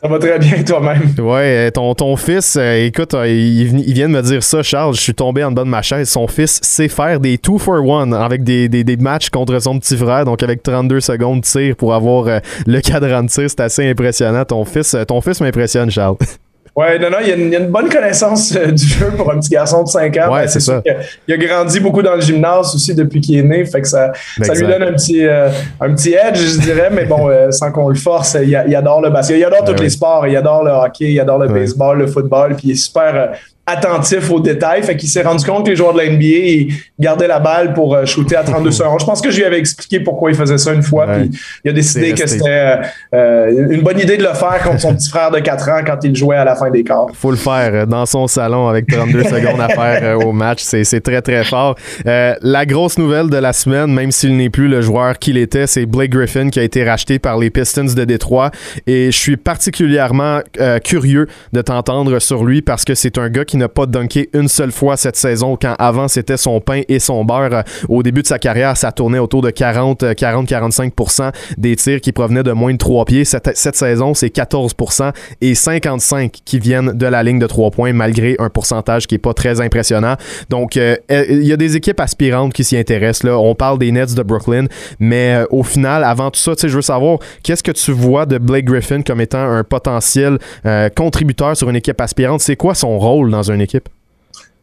Ça va très bien toi-même. Ouais, euh, ton, ton fils, euh, écoute, euh, il, vient de me dire ça, Charles. Je suis tombé en bas de ma chaise. Son fils sait faire des 2 for 1 avec des, des, des, matchs contre son petit frère, donc avec 32 secondes de tir pour avoir le cadran de tir. C'est assez impressionnant. Ton fils, ton fils m'impressionne, Charles. Ouais, non, non, il y, a une, une bonne connaissance euh, du jeu pour un petit garçon de 5 ans. Ouais, c'est ça. Il a grandi beaucoup dans le gymnase aussi depuis qu'il est né, fait que ça, ça lui donne un petit, euh, un petit edge, je dirais, mais bon, euh, sans qu'on le force, il, adore le basket. Il adore tous les sports. Il adore le hockey, il adore le baseball, le football, puis il est super attentif aux détails. Fait qu'il s'est rendu compte que les joueurs de la NBA gardaient la balle pour euh, shooter à 32 secondes. Je pense que je lui avais expliqué pourquoi il faisait ça une fois. Puis il a décidé que c'était euh, euh, une bonne idée de le faire contre son petit frère de 4 ans quand il jouait à la fin des quarts. Faut le faire dans son salon avec 32 secondes à faire au match. C'est très, très fort. la grosse nouvelle de la semaine, même s'il n'est plus le joueur qu'il était, c'est Blake Griffin qui a été racheté par les Pistons de Détroit. Et je suis particulièrement curieux de t'entendre sur lui parce que c'est un gars qui n'a pas dunké une seule fois cette saison, quand avant c'était son pain et son beurre. Euh, au début de sa carrière, ça tournait autour de 40, 40-45% euh, des tirs qui provenaient de moins de 3 pieds. Cette, cette saison, c'est 14% et 55 qui viennent de la ligne de 3 points, malgré un pourcentage qui est pas très impressionnant. Donc, euh, il y a des équipes aspirantes qui s'y intéressent. Là. On parle des Nets de Brooklyn, mais au final, avant tout ça, je veux savoir, qu'est-ce que tu vois de Blake Griffin comme étant un potentiel contributeur sur une équipe aspirante? C'est quoi son rôle dans une équipe?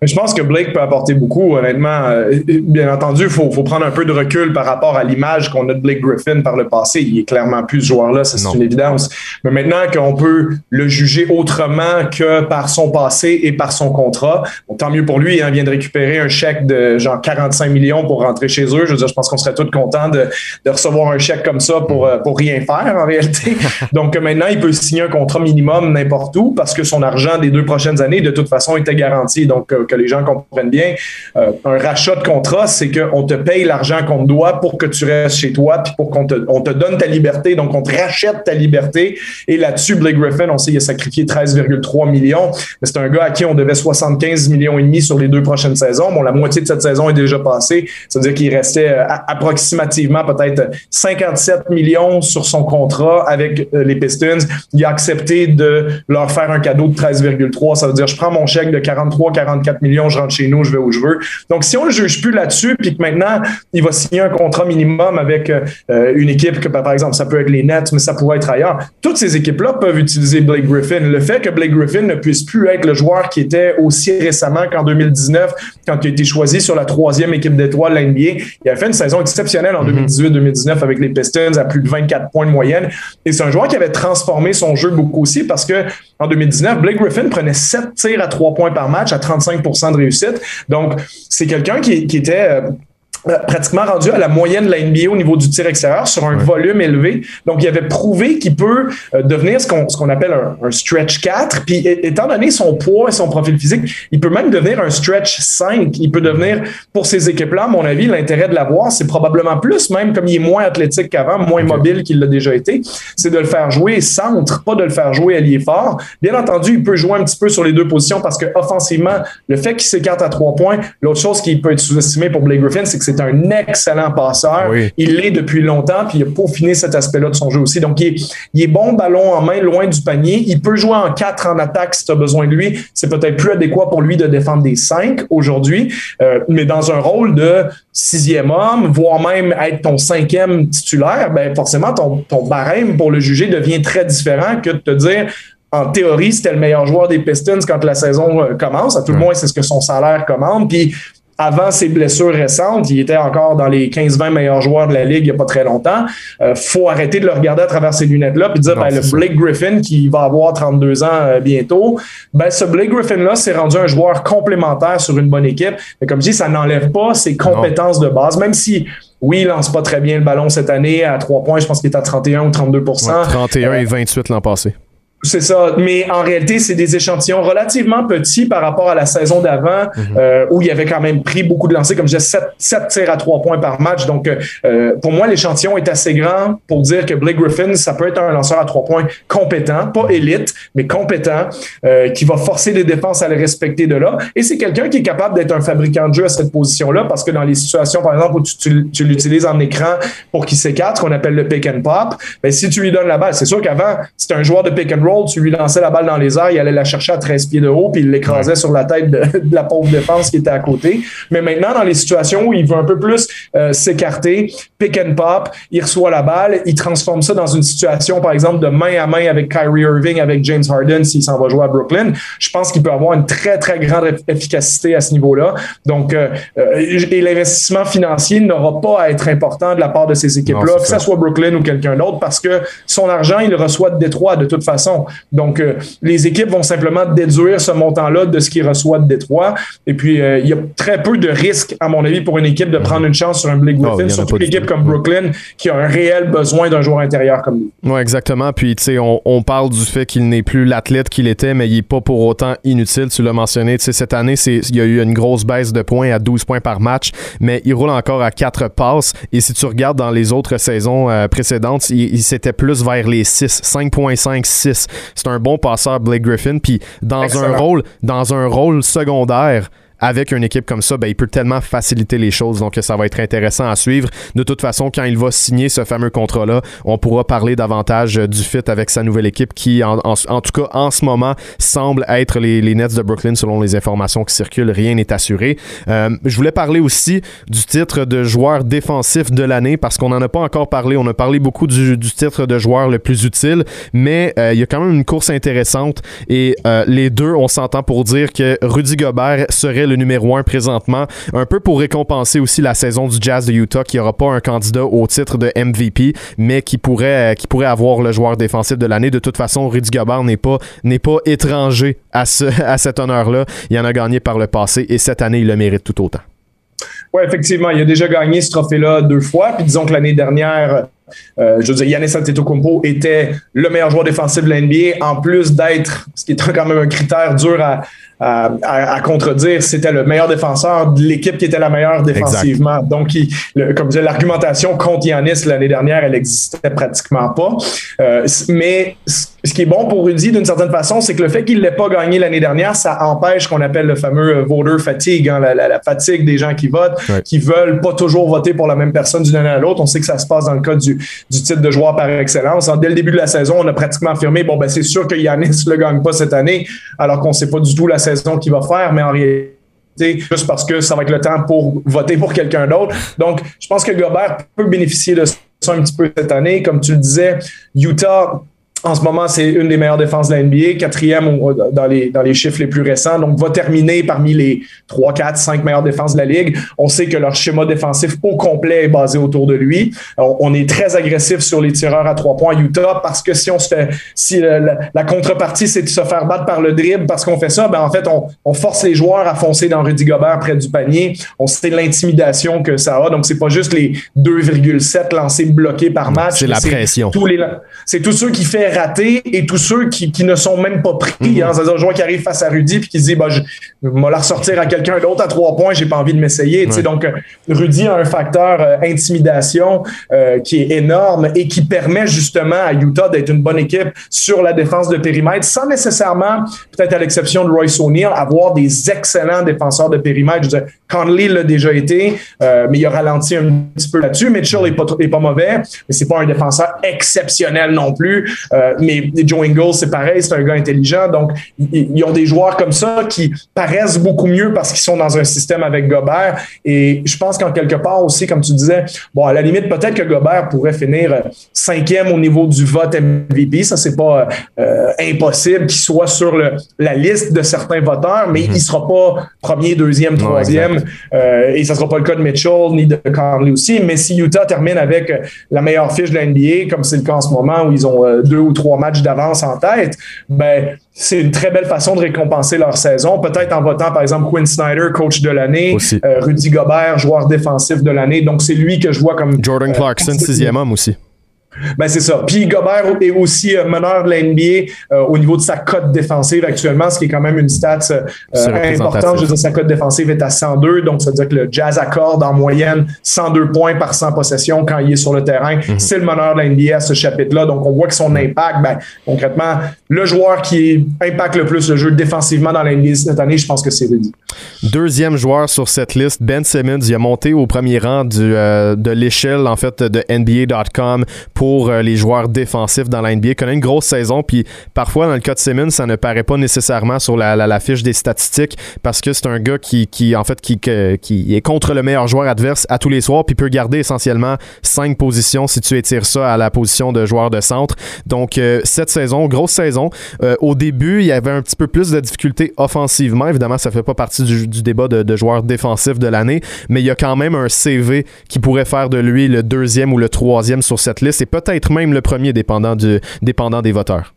Je pense que Blake peut apporter beaucoup, honnêtement. Euh, bien entendu, il faut, prendre un peu de recul par rapport à l'image qu'on a de Blake Griffin par le passé. Il est clairement plus ce joueur-là, c'est une évidence. Mais maintenant qu'on peut le juger autrement que par son passé et par son contrat, tant mieux pour lui. Il vient de récupérer un chèque de genre 45 millions pour rentrer chez eux. Je veux dire, je pense qu'on serait tous contents de, recevoir un chèque comme ça pour, euh, pour rien faire en réalité. Donc maintenant, il peut signer un contrat minimum n'importe où parce que son argent des deux prochaines années, de toute façon, était garanti. Donc, euh, que les gens comprennent bien, euh, un rachat de contrat, c'est qu'on te paye l'argent qu'on te doit pour que tu restes chez toi, puis pour qu'on te, on te donne ta liberté. Donc, on te rachète ta liberté. Et là-dessus, Blake Griffin, on sait, il a sacrifié 13,3 millions. Mais c'est un gars à qui on devait 75 millions et demi sur les deux prochaines saisons. Bon, la moitié de cette saison est déjà passée. Ça veut dire qu'il restait euh, approximativement peut-être 57 millions sur son contrat avec euh, les Pistons. Il a accepté de leur faire un cadeau de 13,3. Ça veut dire, je prends mon chèque de 43, 44 millions, je rentre chez nous, je vais où je veux. Donc, si on ne le juge plus là-dessus, puis que maintenant, il va signer un contrat minimum avec euh, une équipe que, par exemple, ça peut être les Nets, mais ça pourrait être ailleurs, toutes ces équipes-là peuvent utiliser Blake Griffin. Le fait que Blake Griffin ne puisse plus être le joueur qui était aussi récemment qu'en 2019, quand il a été choisi sur la troisième équipe d'étoiles de l'NBA, il a fait une saison exceptionnelle en 2018-2019 mhm. avec les Pistons à plus de 24 points de moyenne. Et c'est un joueur qui avait transformé son jeu beaucoup aussi parce que en 2019, Blake Griffin prenait 7 tirs à 3 points par match à 35 de réussite. Donc, c'est quelqu'un qui, qui, était euh, pratiquement rendu à la moyenne de la NBA au niveau du tir extérieur sur un volume élevé. Donc, il avait prouvé qu'il peut euh, devenir ce qu'on ce qu'on appelle un, stretch 4. Puis, étant donné son poids et son profil physique, il peut même devenir un stretch 5. Il peut devenir, pour ces équipes-là, à mon avis, l'intérêt de l'avoir, c'est probablement plus, même comme il est moins athlétique qu'avant, moins mobile qu'il l'a déjà été, c'est de le faire jouer centre, pas de le faire jouer allié fort. Bien entendu, il peut jouer un petit peu sur les deux positions parce que offensivement, le fait qu'il s'écarte à trois points, l'autre chose qui peut être sous-estimé pour Blake Griffin, c'est que c'est c'est un excellent passeur. Il l'est depuis longtemps, puis il a peaufiné cet aspect-là de son jeu aussi. Donc, il est, bon ballon en main, loin du panier. Il peut jouer en 4 en attaque si tu as besoin de lui. C'est peut-être plus adéquat pour lui de défendre des 5 aujourd'hui, euh, mais dans un rôle de sixième homme, voire même être ton cinquième titulaire, ben forcément, ton, ton barème pour le juger devient très différent que de te dire en théorie, c'était le meilleur joueur des Pistons quand la saison euh, commence. À tout le moins, c'est ce que son salaire commande. Puis avant ses blessures récentes, il était encore dans les 15-20 meilleurs joueurs de la ligue il n'y a pas très longtemps. Euh, faut arrêter de le regarder à travers ces lunettes-là et dire ben, le Blake Griffin qui va avoir 32 ans euh, bientôt, ben, ce Blake Griffin-là s'est rendu un joueur complémentaire sur une bonne équipe. Mais comme je dis, ça n'enlève pas ses compétences de base, même si oui, il lance pas très bien le ballon cette année à 3 points. Je pense qu'il est à 31 ou 32% 31 et 28 l'an passé. C'est ça. Mais en réalité, c'est des échantillons relativement petits par rapport à la saison d'avant, mhm. euh, où il avait quand même pris beaucoup de lancers, comme je disais, 7, tirs à 3 points par match. Donc, euh, pour moi, l'échantillon est assez grand pour dire que Blake Griffin, ça peut être un lanceur à 3 points compétent, pas élite, mais compétent, euh, qui va forcer les défenses à le respecter de là. Et c'est quelqu'un qui est capable d'être un fabricant de jeu à cette position-là, parce que dans les situations, par exemple, où tu, tu, l'utilises en écran pour qu'il s'écarte, ce qu'on appelle le pick and pop, ben, si tu lui donnes la balle, c'est sûr qu'avant, c'était un joueur de pick and roll tu lui lançais la balle dans les airs, il allait la chercher à 13 pieds de haut, puis il l'écrasait sur la tête de, la pauvre défense qui était à côté. Mais maintenant, dans les situations où il veut un peu plus euh, s'écarter, pick and pop, il reçoit la balle, il transforme ça dans une situation, par exemple, de main à main avec Kyrie Irving, avec James Harden, s'il s'en va jouer à Brooklyn. Je pense qu'il peut avoir une très, très grande efficacité à ce niveau-là. Donc, euh, euh, et l'investissement financier n'aura pas à être important de la part de ces équipes-là, que ce soit Brooklyn ou quelqu'un d'autre, parce que son argent, il le reçoit de Détroit de toute façon. Donc, euh, les équipes vont simplement déduire ce montant-là de ce qu'ils reçoivent de Détroit. Et puis, euh, il y a très peu de risques, à mon avis, pour une équipe de prendre une chance sur un Blake Griffin, surtout une équipe comme Brooklyn qui a un réel besoin d'un joueur intérieur comme lui. Oui, exactement. Puis, tu sais, on, parle du fait qu'il n'est plus l'athlète qu'il était, mais il n'est pas pour autant inutile. Tu l'as mentionné. Tu sais, cette année, il y a eu une grosse baisse de points à 12 points par match, mais il roule encore à 4 passes. Et si tu regardes dans les autres saisons euh, précédentes, il, il s'était plus vers les 6, 5.5, 6 c'est un bon passeur, Blake Griffin. Puis dans un rôle, dans un rôle secondaire, avec une équipe comme ça, ben, il peut tellement faciliter les choses. Donc, ça va être intéressant à suivre. De toute façon, quand il va signer ce fameux contrat-là, on pourra parler davantage du fit avec sa nouvelle équipe qui, en, tout cas, en ce moment, semble être les, Nets de Brooklyn selon les informations qui circulent. Rien n'est assuré. Euh, je voulais parler aussi du titre de joueur défensif de l'année parce qu'on n'en a pas encore parlé. On a parlé beaucoup du, titre de joueur le plus utile, mais euh, il y a quand même une course intéressante et euh, les deux, on s'entend pour dire que Rudy Gobert serait le numéro un présentement, un peu pour récompenser aussi la saison du Jazz de Utah qui n'aura pas un candidat au titre de MVP, mais qui pourrait, euh, qui pourrait avoir le joueur défensif de l'année. De toute façon, Rudy Gobert n'est pas, n'est pas étranger à, ce, à cet honneur-là. Il en a gagné par le passé et cette année, il le mérite tout autant. Oui, effectivement, il a déjà gagné ce trophée-là deux fois. Puis disons que l'année dernière, euh, je veux dire, Yannis Antetokounmpo était le meilleur joueur défensif de l'NBA, en plus d'être, ce qui est quand même un critère dur à, à, contredire, c'était le meilleur défenseur de l'équipe qui était la meilleure défensivement. Donc, il, comme je disais, l'argumentation contre Yanis l'année dernière, elle n'existait pratiquement pas. Euh, mais ce qui est bon pour Rudy, d'une certaine façon, c'est que le fait qu'il ne l'ait pas gagné l'année dernière, ça empêche qu'on appelle le fameux euh, voter fatigue, hein, la, fatigue des gens qui votent, qui veulent pas toujours voter pour la même personne d'une année à l'autre. On sait que ça se passe dans le cas du, du titre de joueur par excellence. dès le début de la saison, on a pratiquement affirmé, bon, ben, c'est sûr que Yanis ne le gagne pas cette année, alors qu'on ne sait pas du tout la saison qu'il va faire, mais en réalité, juste parce que ça va être le temps pour voter pour quelqu'un d'autre. Donc, je pense que Gobert peut bénéficier de ça un petit peu cette année. Comme tu le disais, Utah en ce moment, c'est une des meilleures défenses de la NBA, quatrième dans les, dans les chiffres les plus récents. Donc, va terminer parmi les 3, 4, 5 meilleures défenses de la Ligue. On sait que leur schéma défensif au complet est basé autour de lui. On, est très agressif sur les tireurs à trois points Utah parce que si on se fait, si la, contrepartie, c'est de se faire battre par le dribble parce qu'on fait ça, ben en fait, on, on, force les joueurs à foncer dans Rudy Gobert près du panier. On sait l'intimidation que ça a. Donc, c'est pas juste les 2,7 lancés bloqués par match. C'est la pression. C'est tous ceux qui fait ratés et tous ceux qui, qui ne sont même pas pris. Hein. C'est-à-dire un joueur qui arrive face à Rudy puis qui dit bah, je vais la ressortir à quelqu'un d'autre à trois points, j'ai pas envie de m'essayer. Donc, Rudy a un facteur euh, intimidation euh, qui est énorme et qui permet justement à Utah d'être une bonne équipe sur la défense de périmètre sans nécessairement, peut-être à l'exception de Royce O'Neill, avoir des excellents défenseurs de périmètre. Je veux Conley l'a déjà été, euh, mais il a ralenti un petit peu là-dessus. Mitchell n'est pas, est pas mauvais, mais c'est pas un défenseur exceptionnel non plus. Mais Joe Ingles, c'est pareil, c'est un gars intelligent. Donc, ils ont des joueurs comme ça qui paraissent beaucoup mieux parce qu'ils sont dans un système avec Gobert. Et je pense qu'en quelque part aussi, comme tu disais, bon, à la limite, peut-être que Gobert pourrait finir euh, cinquième au niveau du vote MVP. Ça, c'est pas euh, impossible qu'il soit sur le, la liste de certains voteurs, mais il mhm. il sera pas premier, deuxième, troisième. Euh, et ça sera pas le cas de Mitchell ni de Conley aussi. Mais si Utah termine avec la meilleure fiche de la NBA, comme c'est le cas en ce moment où ils ont deux ou trois matchs d'avance en tête, ben c'est une très belle façon de récompenser leur saison. Peut-être en votant, par exemple, Quinn Snyder, coach de l'année, euh, Rudy Gobert, joueur défensif de l'année. Donc, c'est lui que je vois comme. Jordan euh, Clarkson, sixième homme aussi. Ben c'est ça. Puis Gobert est aussi euh, meneur de la NBA euh, au niveau de sa cote défensive actuellement, ce qui est quand même une stat euh, importante. Je veux dire, sa cote défensive est à 102, donc ça veut dire que le Jazz accorde en moyenne 102 points par 100 possessions quand il est sur le terrain. Mhm. C'est le meneur de la NBA à ce chapitre-là. Donc on voit que son impact, ben, concrètement, le joueur qui impacte le plus le jeu défensivement dans la NBA cette année, je pense que c'est Rudy. Deuxième joueur sur cette liste, Ben Simmons, il a monté au premier rang du, de l'échelle en fait de NBA.com pour pour euh, les joueurs défensifs dans la NBA. Connaît une grosse saison, puis parfois, dans le cas de Simmons, ça ne paraît pas nécessairement sur la, fiche des statistiques parce que c'est un gars qui, en fait, qui, qui, est contre le meilleur joueur adverse à tous les soirs, puis peut garder essentiellement cinq positions si tu étires ça à la position de joueur de centre. Donc, euh, cette saison, grosse saison. Euh, au début, il y avait un petit peu plus de difficultés offensivement. Évidemment, ça fait pas partie du, débat de, de joueur défensif de l'année, mais il y a quand même un CV qui pourrait faire de lui le deuxième ou le troisième sur cette liste peut-être même le premier dépendant, du, dépendant des voteurs.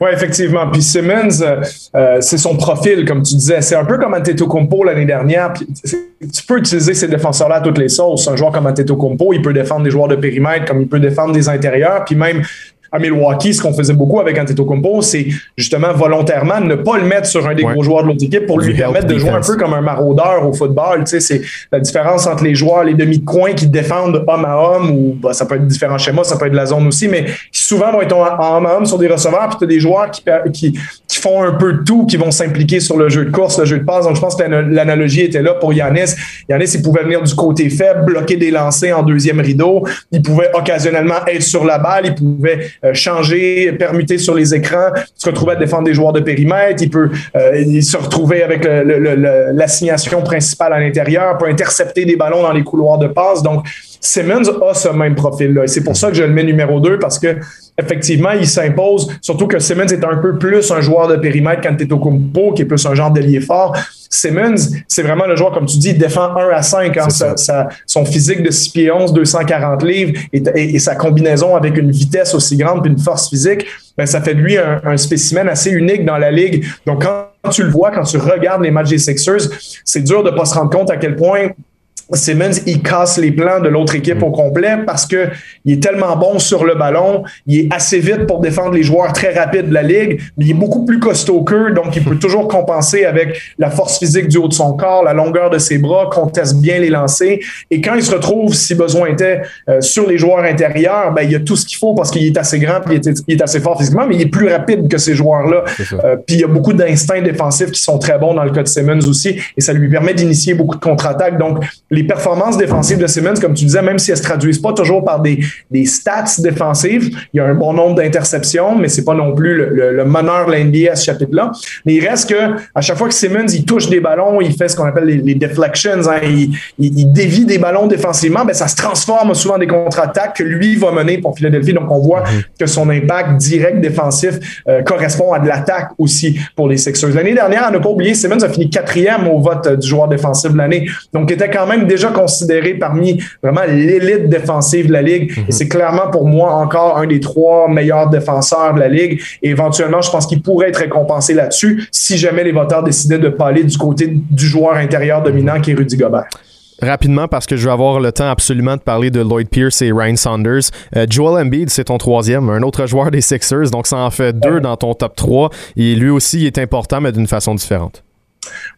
Oui, effectivement. Puis Simmons, euh, euh, c'est son profil, comme tu disais. C'est un peu comme Antetokounmpo l'année dernière. tu peux utiliser ces défenseurs-là à toutes les sauces. Un joueur comme Antetokounmpo, il peut défendre des joueurs de périmètre, comme il peut défendre des intérieurs. Puis même à Milwaukee, ce qu'on faisait beaucoup avec Antetokounmpo, c'est justement volontairement ne pas le mettre sur un des gros joueurs de l'autre équipe pour lui permettre de jouer un peu comme un maraudeur au football. Tu sais, c'est la différence entre les joueurs, les demi-coins qui défendent homme à homme, ou bah, ça peut être différents schémas, ça peut être de la zone aussi, mais qui souvent vont être en homme à homme sur des receveurs, puis tu as des joueurs qui, qui, font un peu tout, qui vont s'impliquer sur le jeu de course, le jeu de passe. Donc, je pense que l'analogie était là pour Yanis. Yanis, il pouvait venir du côté faible, bloquer des lancers en deuxième rideau. Il pouvait occasionnellement être sur la balle. Il pouvait euh, changer, permuter sur les écrans, se retrouver à défendre des joueurs de périmètre. Il peut euh, se retrouver avec l'assignation principale à l'intérieur, peut intercepter des ballons dans les couloirs de passe. Donc, Simmons a ce même profil-là. Et c'est pour ça que je le mets numéro 2 parce que effectivement, il s'impose, surtout que Simmons est un peu plus un joueur de périmètre qu'Antetokounmpo, qui est plus un genre d'ailier fort. Simmons, c'est vraiment le joueur, comme tu dis, il défend 1 à 5. Hein, son physique de 6 pieds 11, 240 livres et, sa combinaison avec une vitesse aussi grande puis une force physique, ben, ça fait de lui un, un, spécimen assez unique dans la ligue. Donc, quand tu le vois, quand tu regardes les matchs des Sixers, c'est dur de ne pas se rendre compte à quel point Simmons, il casse les plans de l'autre équipe au complet parce que il est tellement bon sur le ballon, il est assez vite pour défendre les joueurs très rapides de la ligue, mais il est beaucoup plus costaud qu'eux, donc il peut toujours compenser avec la force physique du haut de son corps, la longueur de ses bras, conteste bien les lancers. Et quand il se retrouve, si besoin était, euh, sur les joueurs intérieurs, ben, il y a tout ce qu'il faut parce qu'il est assez grand, puis il est, assez fort physiquement, mais il est plus rapide que ces joueurs-là. Euh, puis il y a beaucoup d'instincts défensifs qui sont très bons dans le cas de Simmons aussi, et ça lui permet d'initier beaucoup de contre-attaques. Donc, les performances défensives de Simmons, comme tu disais, même si elles se traduisent pas toujours par des, des stats défensives, il y a un bon nombre d'interceptions, mais c'est pas non plus le, le, meneur de l'NBA à ce chapitre-là. Mais il reste que à chaque fois que Simmons il touche des ballons, il fait ce qu'on appelle les, deflections, hein, il, il, dévie des ballons défensivement, ben ça se transforme souvent en des contre-attaques que lui va mener pour Philadelphie. Donc on voit mhm. que son impact direct défensif euh, correspond à de l'attaque aussi pour les Sixers. L'année dernière, à ne pas oublier, Simmons a fini quatrième au vote euh, du joueur défensif de l'année. Donc il était quand même déjà considéré parmi vraiment l'élite défensive de la Ligue. Et mhm. c'est clairement pour moi encore un des trois meilleurs défenseurs de la Ligue. Et éventuellement, je pense qu'il pourrait être récompensé là-dessus si jamais les voteurs décidaient de pas aller du côté du joueur intérieur dominant qui est Rudy Gobert. rapidement, parce que je vais avoir le temps absolument de parler de Lloyd Pierce et Ryan Saunders. Euh, Joel Embiid, c'est ton troisième, un autre joueur des Sixers, donc ça en fait deux dans ton top 3. Et lui aussi, il est important, mais d'une façon différente.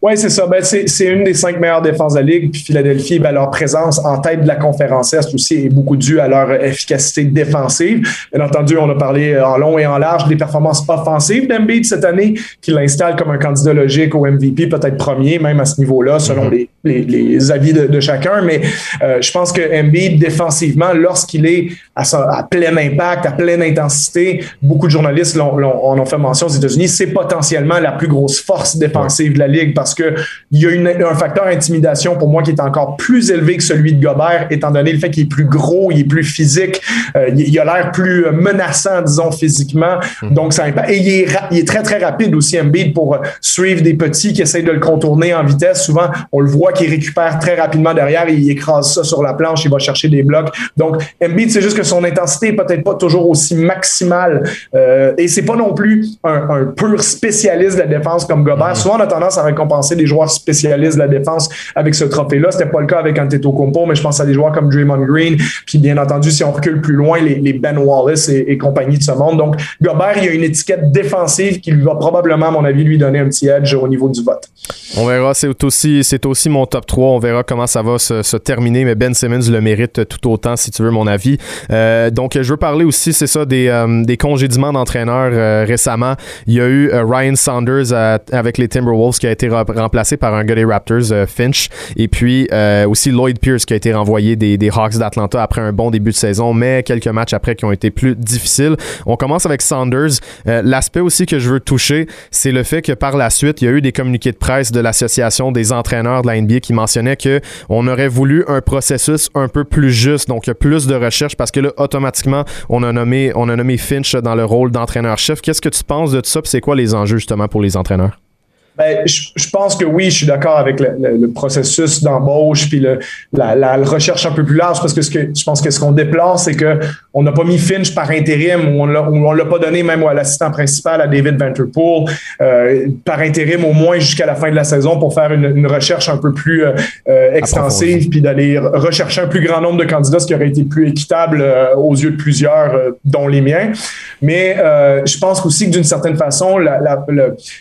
Oui, c'est ça. Ben, c'est une des cinq meilleures défenses de la Ligue. Puis Philadelphie, ben, leur présence en tête de la conférence Est aussi est beaucoup due à leur efficacité défensive. Bien entendu, on a parlé en long et en large des performances offensives d'Embiid cette année, qui l'installe comme un candidat logique au MVP, peut-être premier, même à ce niveau-là, selon mm-hmm. les, les, avis de, chacun. Mais euh, je pense que Embiid, défensivement, lorsqu'il est à, à, plein impact, à pleine intensité, beaucoup de journalistes en ont fait mention aux États-Unis, c'est potentiellement la plus grosse force défensive de la Ligue parce qu'il y a un facteur intimidation pour moi qui est encore plus élevé que celui de Gobert, étant donné le fait qu'il est plus gros, il est plus physique, euh, il, a l'air plus menaçant, disons, physiquement. Hmm. Donc, ça Et il est, il est, très, très rapide aussi, Embiid, pour euh, suivre des petits qui essayent de le contourner en vitesse. Souvent, on le voit qu'il récupère très rapidement derrière et il écrase ça sur la planche, il va chercher des blocs. Donc, Embiid, c'est juste que son intensité est peut-être pas toujours aussi maximale. Euh, et c'est pas non plus un, pur spécialiste de la défense comme Gobert. Hmm. Souvent, on a tendance à récompenser des joueurs spécialistes de la défense avec ce trophée-là. C'était pas le cas avec Antetokounmpo, mais je pense à des joueurs comme Draymond Green, puis bien entendu, si on recule plus loin, les, Ben Wallace et, compagnie de ce monde. Donc, Gobert, il y a une étiquette défensive qui va probablement, à mon avis, lui donner un petit edge au niveau du vote. On verra, c'est aussi, aussi mon top 3. On verra comment ça va se, terminer, mais Ben Simmons le mérite tout autant, si tu veux, mon avis. Euh, donc, je veux parler aussi, c'est ça, des, euh, congédiements d'entraîneurs euh, récemment. Il y a eu Ryan Saunders avec les Timberwolves qui a été remplacé par un gars des Raptors, euh, Finch. Et puis euh, aussi Lloyd Pierce qui a été renvoyé des, des Hawks d'Atlanta après un bon début de saison, mais quelques matchs après qui ont été plus difficiles. On commence avec Saunders. Euh, l'aspect aussi que je veux toucher, c'est le fait que par la suite, il y a eu des communiqués de presse de l'association des entraîneurs de la NBA qui mentionnaient que on aurait voulu un processus un peu plus juste, donc plus de recherche parce que là automatiquement on a nommé on a nommé Finch dans le rôle d'entraîneur-chef. Qu'est-ce que tu penses de tout ça? C'est quoi les enjeux justement pour les entraîneurs? Ben, je, pense que oui, je suis d'accord avec le, processus d'embauche puis le, la, recherche un peu plus large parce que, ce que je pense que ce qu'on déplore, c'est que on n'a pas mis Finch par intérim ou on ne l'a pas donné même à l'assistant principal à David Vanterpool euh, par intérim au moins jusqu'à la fin de la saison pour faire une, recherche un peu plus euh, euh, extensive puis d'aller rechercher un plus grand nombre de candidats, ce qui aurait été plus équitable aux yeux de plusieurs, dont les miens. Mais je pense aussi que d'une certaine façon, la,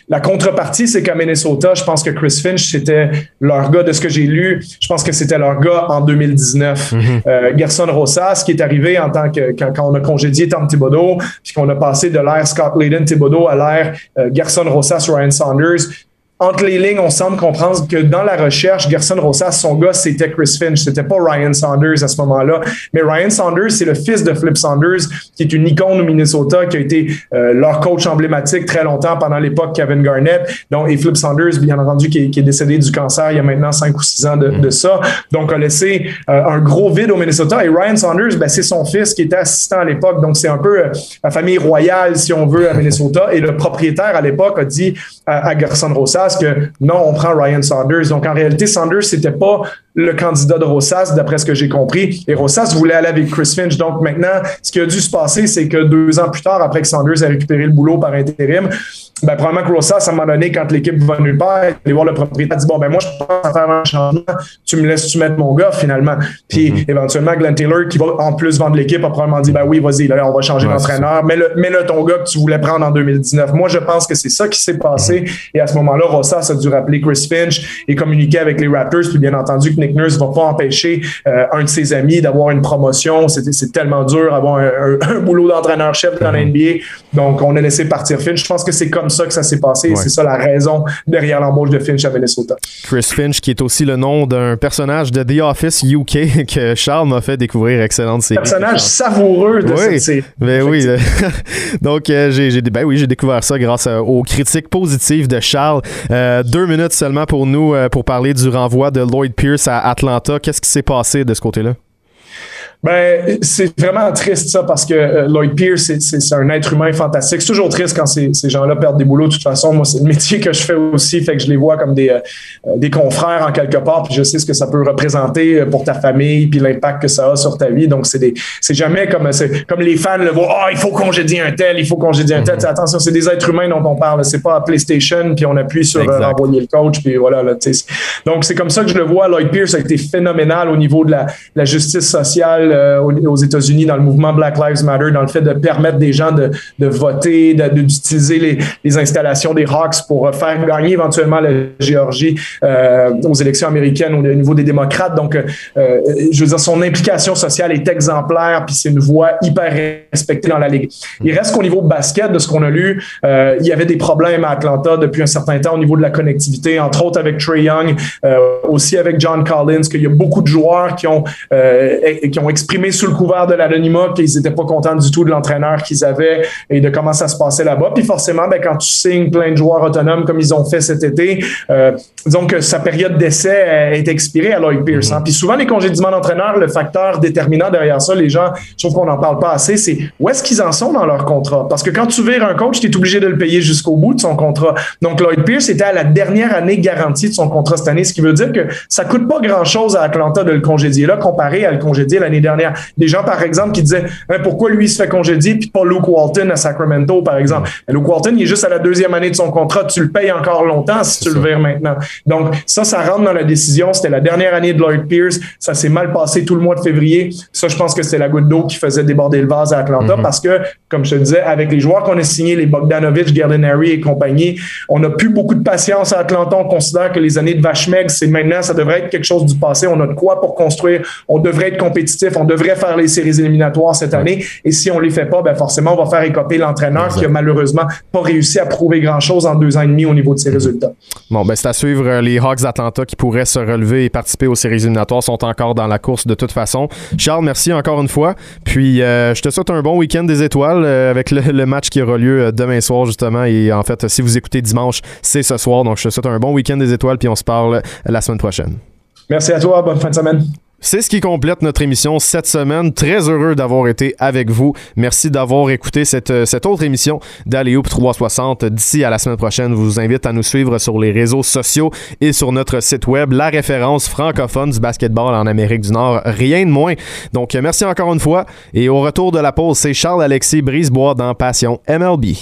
la contrepartie, c'est qu'à Minnesota, je pense que Chris Finch, c'était leur gars de ce que j'ai lu. Je pense que c'était leur gars en 2019. Mm-hmm. Gerson Rosas, qui est arrivé en tant que quand, on a congédié Tom Thibodeau, puis qu'on a passé de l'ère Scott Layden Thibodeau à l'ère euh, Gerson Rosas Ryan Saunders, entre les lignes, on semble comprendre que dans la recherche, Gerson Rosas, son gars, c'était Chris Finch. C'était pas Ryan Saunders à ce moment-là. Mais Ryan Saunders, c'est le fils de Flip Saunders, qui est une icône au Minnesota, qui a été euh, leur coach emblématique très longtemps pendant l'époque Kevin Garnett. Donc, et Flip Saunders, bien entendu, qui est, décédé du cancer il y a maintenant cinq ou six ans de, de ça. Donc, a laissé euh, un gros vide au Minnesota. Et Ryan Saunders, ben, c'est son fils qui était assistant à l'époque. Donc, c'est un peu euh, la famille royale, si on veut, à Minnesota. Et le propriétaire à l'époque a dit à, à Gerson Rosas, que non, on prend Ryan Saunders. Donc, en réalité, Saunders, c'était pas le candidat de Rossas, d'après ce que j'ai compris. Et Rossas voulait aller avec Chris Finch. Donc, maintenant, ce qui a dû se passer, c'est que deux ans plus tard, après que Saunders ait récupéré le boulot par intérim, ben, probablement que Rossas, à un moment donné, quand l'équipe va nulle part, aller voir le propriétaire, dit Bon, ben, moi, je pense à faire un changement. Tu me laisses-tu mettre mon gars, finalement? Puis, mm-hmm. éventuellement, Glenn Taylor, qui va en plus vendre l'équipe, a probablement dit Ben oui, vas-y, là, on va changer d'entraîneur. Mets-le, ton gars que tu voulais prendre en 2019. Moi, je pense que c'est ça qui s'est passé. Mm-hmm. Et à ce moment-là, Rossas a dû rappeler Chris Finch et communiquer avec les Raptors. Puis, bien entendu, Nick Nurse va pas empêcher euh, un de ses amis d'avoir une promotion. C'est tellement dur d'avoir un, boulot d'entraîneur-chef dans la NBA. Donc, on a laissé partir Finch. Je pense que c'est comme ça que ça s'est passé. C'est ça la raison derrière l'embauche de Finch à Minnesota. Chris Finch, qui est aussi le nom d'un personnage de The Office UK que Charles m'a fait découvrir. Excellente série. Personnage savoureux de cette série. Ben oui. Donc, euh, j'ai ben oui, découvert ça grâce aux critiques positives de Charles. Euh, deux minutes seulement pour nous pour parler du renvoi de Lloyd Pierce à Atlanta. Qu'est-ce qui s'est passé de ce côté-là? Ben, c'est vraiment triste ça parce que euh, Lloyd Pierce, c'est un être humain fantastique. C'est toujours triste quand ces, ces gens-là perdent des boulots. De toute façon, moi, c'est le métier que je fais aussi, fait que je les vois comme des, euh, des confrères en quelque part. Puis je sais ce que ça peut représenter pour ta famille, puis l'impact que ça a sur ta vie. Donc, c'est des, c'est jamais comme, c'est comme les fans le voient. Oh, il faut congédier un tel, il faut congédier un tel. Mm-hmm. Attention, c'est des êtres humains dont on parle. C'est pas à PlayStation, puis on appuie sur euh, envoyer le coach, puis voilà. Là, Donc, c'est comme ça que je le vois. Lloyd Pierce a été phénoménal au niveau de la, la justice sociale euh, aux États-Unis dans le mouvement Black Lives Matter, dans le fait de permettre des gens de, de voter, d'utiliser les, installations des Hawks pour euh, faire gagner éventuellement la Géorgie euh, aux élections américaines au niveau des démocrates. Donc, je veux dire, son implication sociale est exemplaire, puis c'est une voix hyper respectée dans la ligue. Il reste qu'au niveau basket, de ce qu'on a lu, il y avait des problèmes à Atlanta depuis un certain temps au niveau de la connectivité, entre autres avec Trey Young, aussi avec John Collins, qu'il y a beaucoup de joueurs qui ont qui ont exprimé sous le couvert de l'anonymat qu'ils n'étaient pas contents du tout de l'entraîneur qu'ils avaient et de comment ça se passait là-bas. Puis forcément, ben, quand tu signes plein de joueurs autonomes comme ils ont fait cet été, euh, disons que sa période d'essai est expirée à Lloyd Pierce. Hein. Puis souvent, les congédiements d'entraîneur, le facteur déterminant derrière ça, les gens, je trouve qu'on n'en parle pas assez, c'est où est-ce qu'ils en sont dans leur contrat? Parce que quand tu vires un coach, tu es obligé de le payer jusqu'au bout de son contrat. Donc Lloyd Pierce était à la dernière année garantie de son contrat cette année, ce qui veut dire que ça coûte pas grand-chose à Atlanta de le congédier là comparé à le congédier l'année dernière. Des gens, par exemple, qui disaient hein, pourquoi lui se fait congédier puis pas Luke Walton à Sacramento, par exemple. Luke Walton, il est juste à la deuxième année de son contrat. Tu le payes encore longtemps si tu le vires maintenant. Donc, ça, ça rentre dans la décision. C'était la dernière année de Lloyd Pierce. Ça s'est mal passé tout le mois de février. Ça, je pense que c'est la goutte d'eau qui faisait déborder le vase à Atlanta mm-hmm. parce que, comme je te disais, avec les joueurs qu'on a signés, les Bogdanovich, Gallinari et compagnie, on n'a plus beaucoup de patience à Atlanta. On considère que les années de vache c'est maintenant, ça devrait être quelque chose du passé. On a de quoi pour construire. On devrait être compétitif. On devrait faire les séries éliminatoires cette année. Et si on les fait pas, ben forcément, on va faire écoper l'entraîneur qui a malheureusement pas réussi à prouver grand-chose en deux ans et demi au niveau de ses résultats. Bon, ben c'est à suivre. Euh, les Hawks d'Atlanta qui pourraient se relever et participer aux séries éliminatoires sont encore dans la course de toute façon. Charles, merci encore une fois. Puis, euh, je te souhaite un bon week-end des étoiles euh, avec le, match qui aura lieu demain soir, justement. Et en fait, si vous écoutez dimanche, c'est ce soir. Donc, je te souhaite un bon week-end des étoiles. Puis, on se parle la semaine prochaine. Merci à toi. Bonne fin de semaine. C'est ce qui complète notre émission cette semaine. Très heureux d'avoir été avec vous. Merci d'avoir écouté cette, euh, cette autre émission d'Aléoup 360. D'ici à la semaine prochaine, je vous invite à nous suivre sur les réseaux sociaux et sur notre site web, la référence francophone du basketball en Amérique du Nord. Rien de moins. Donc, merci encore une fois. Et au retour de la pause, c'est Charles-Alexis Brisebois dans Passion MLB.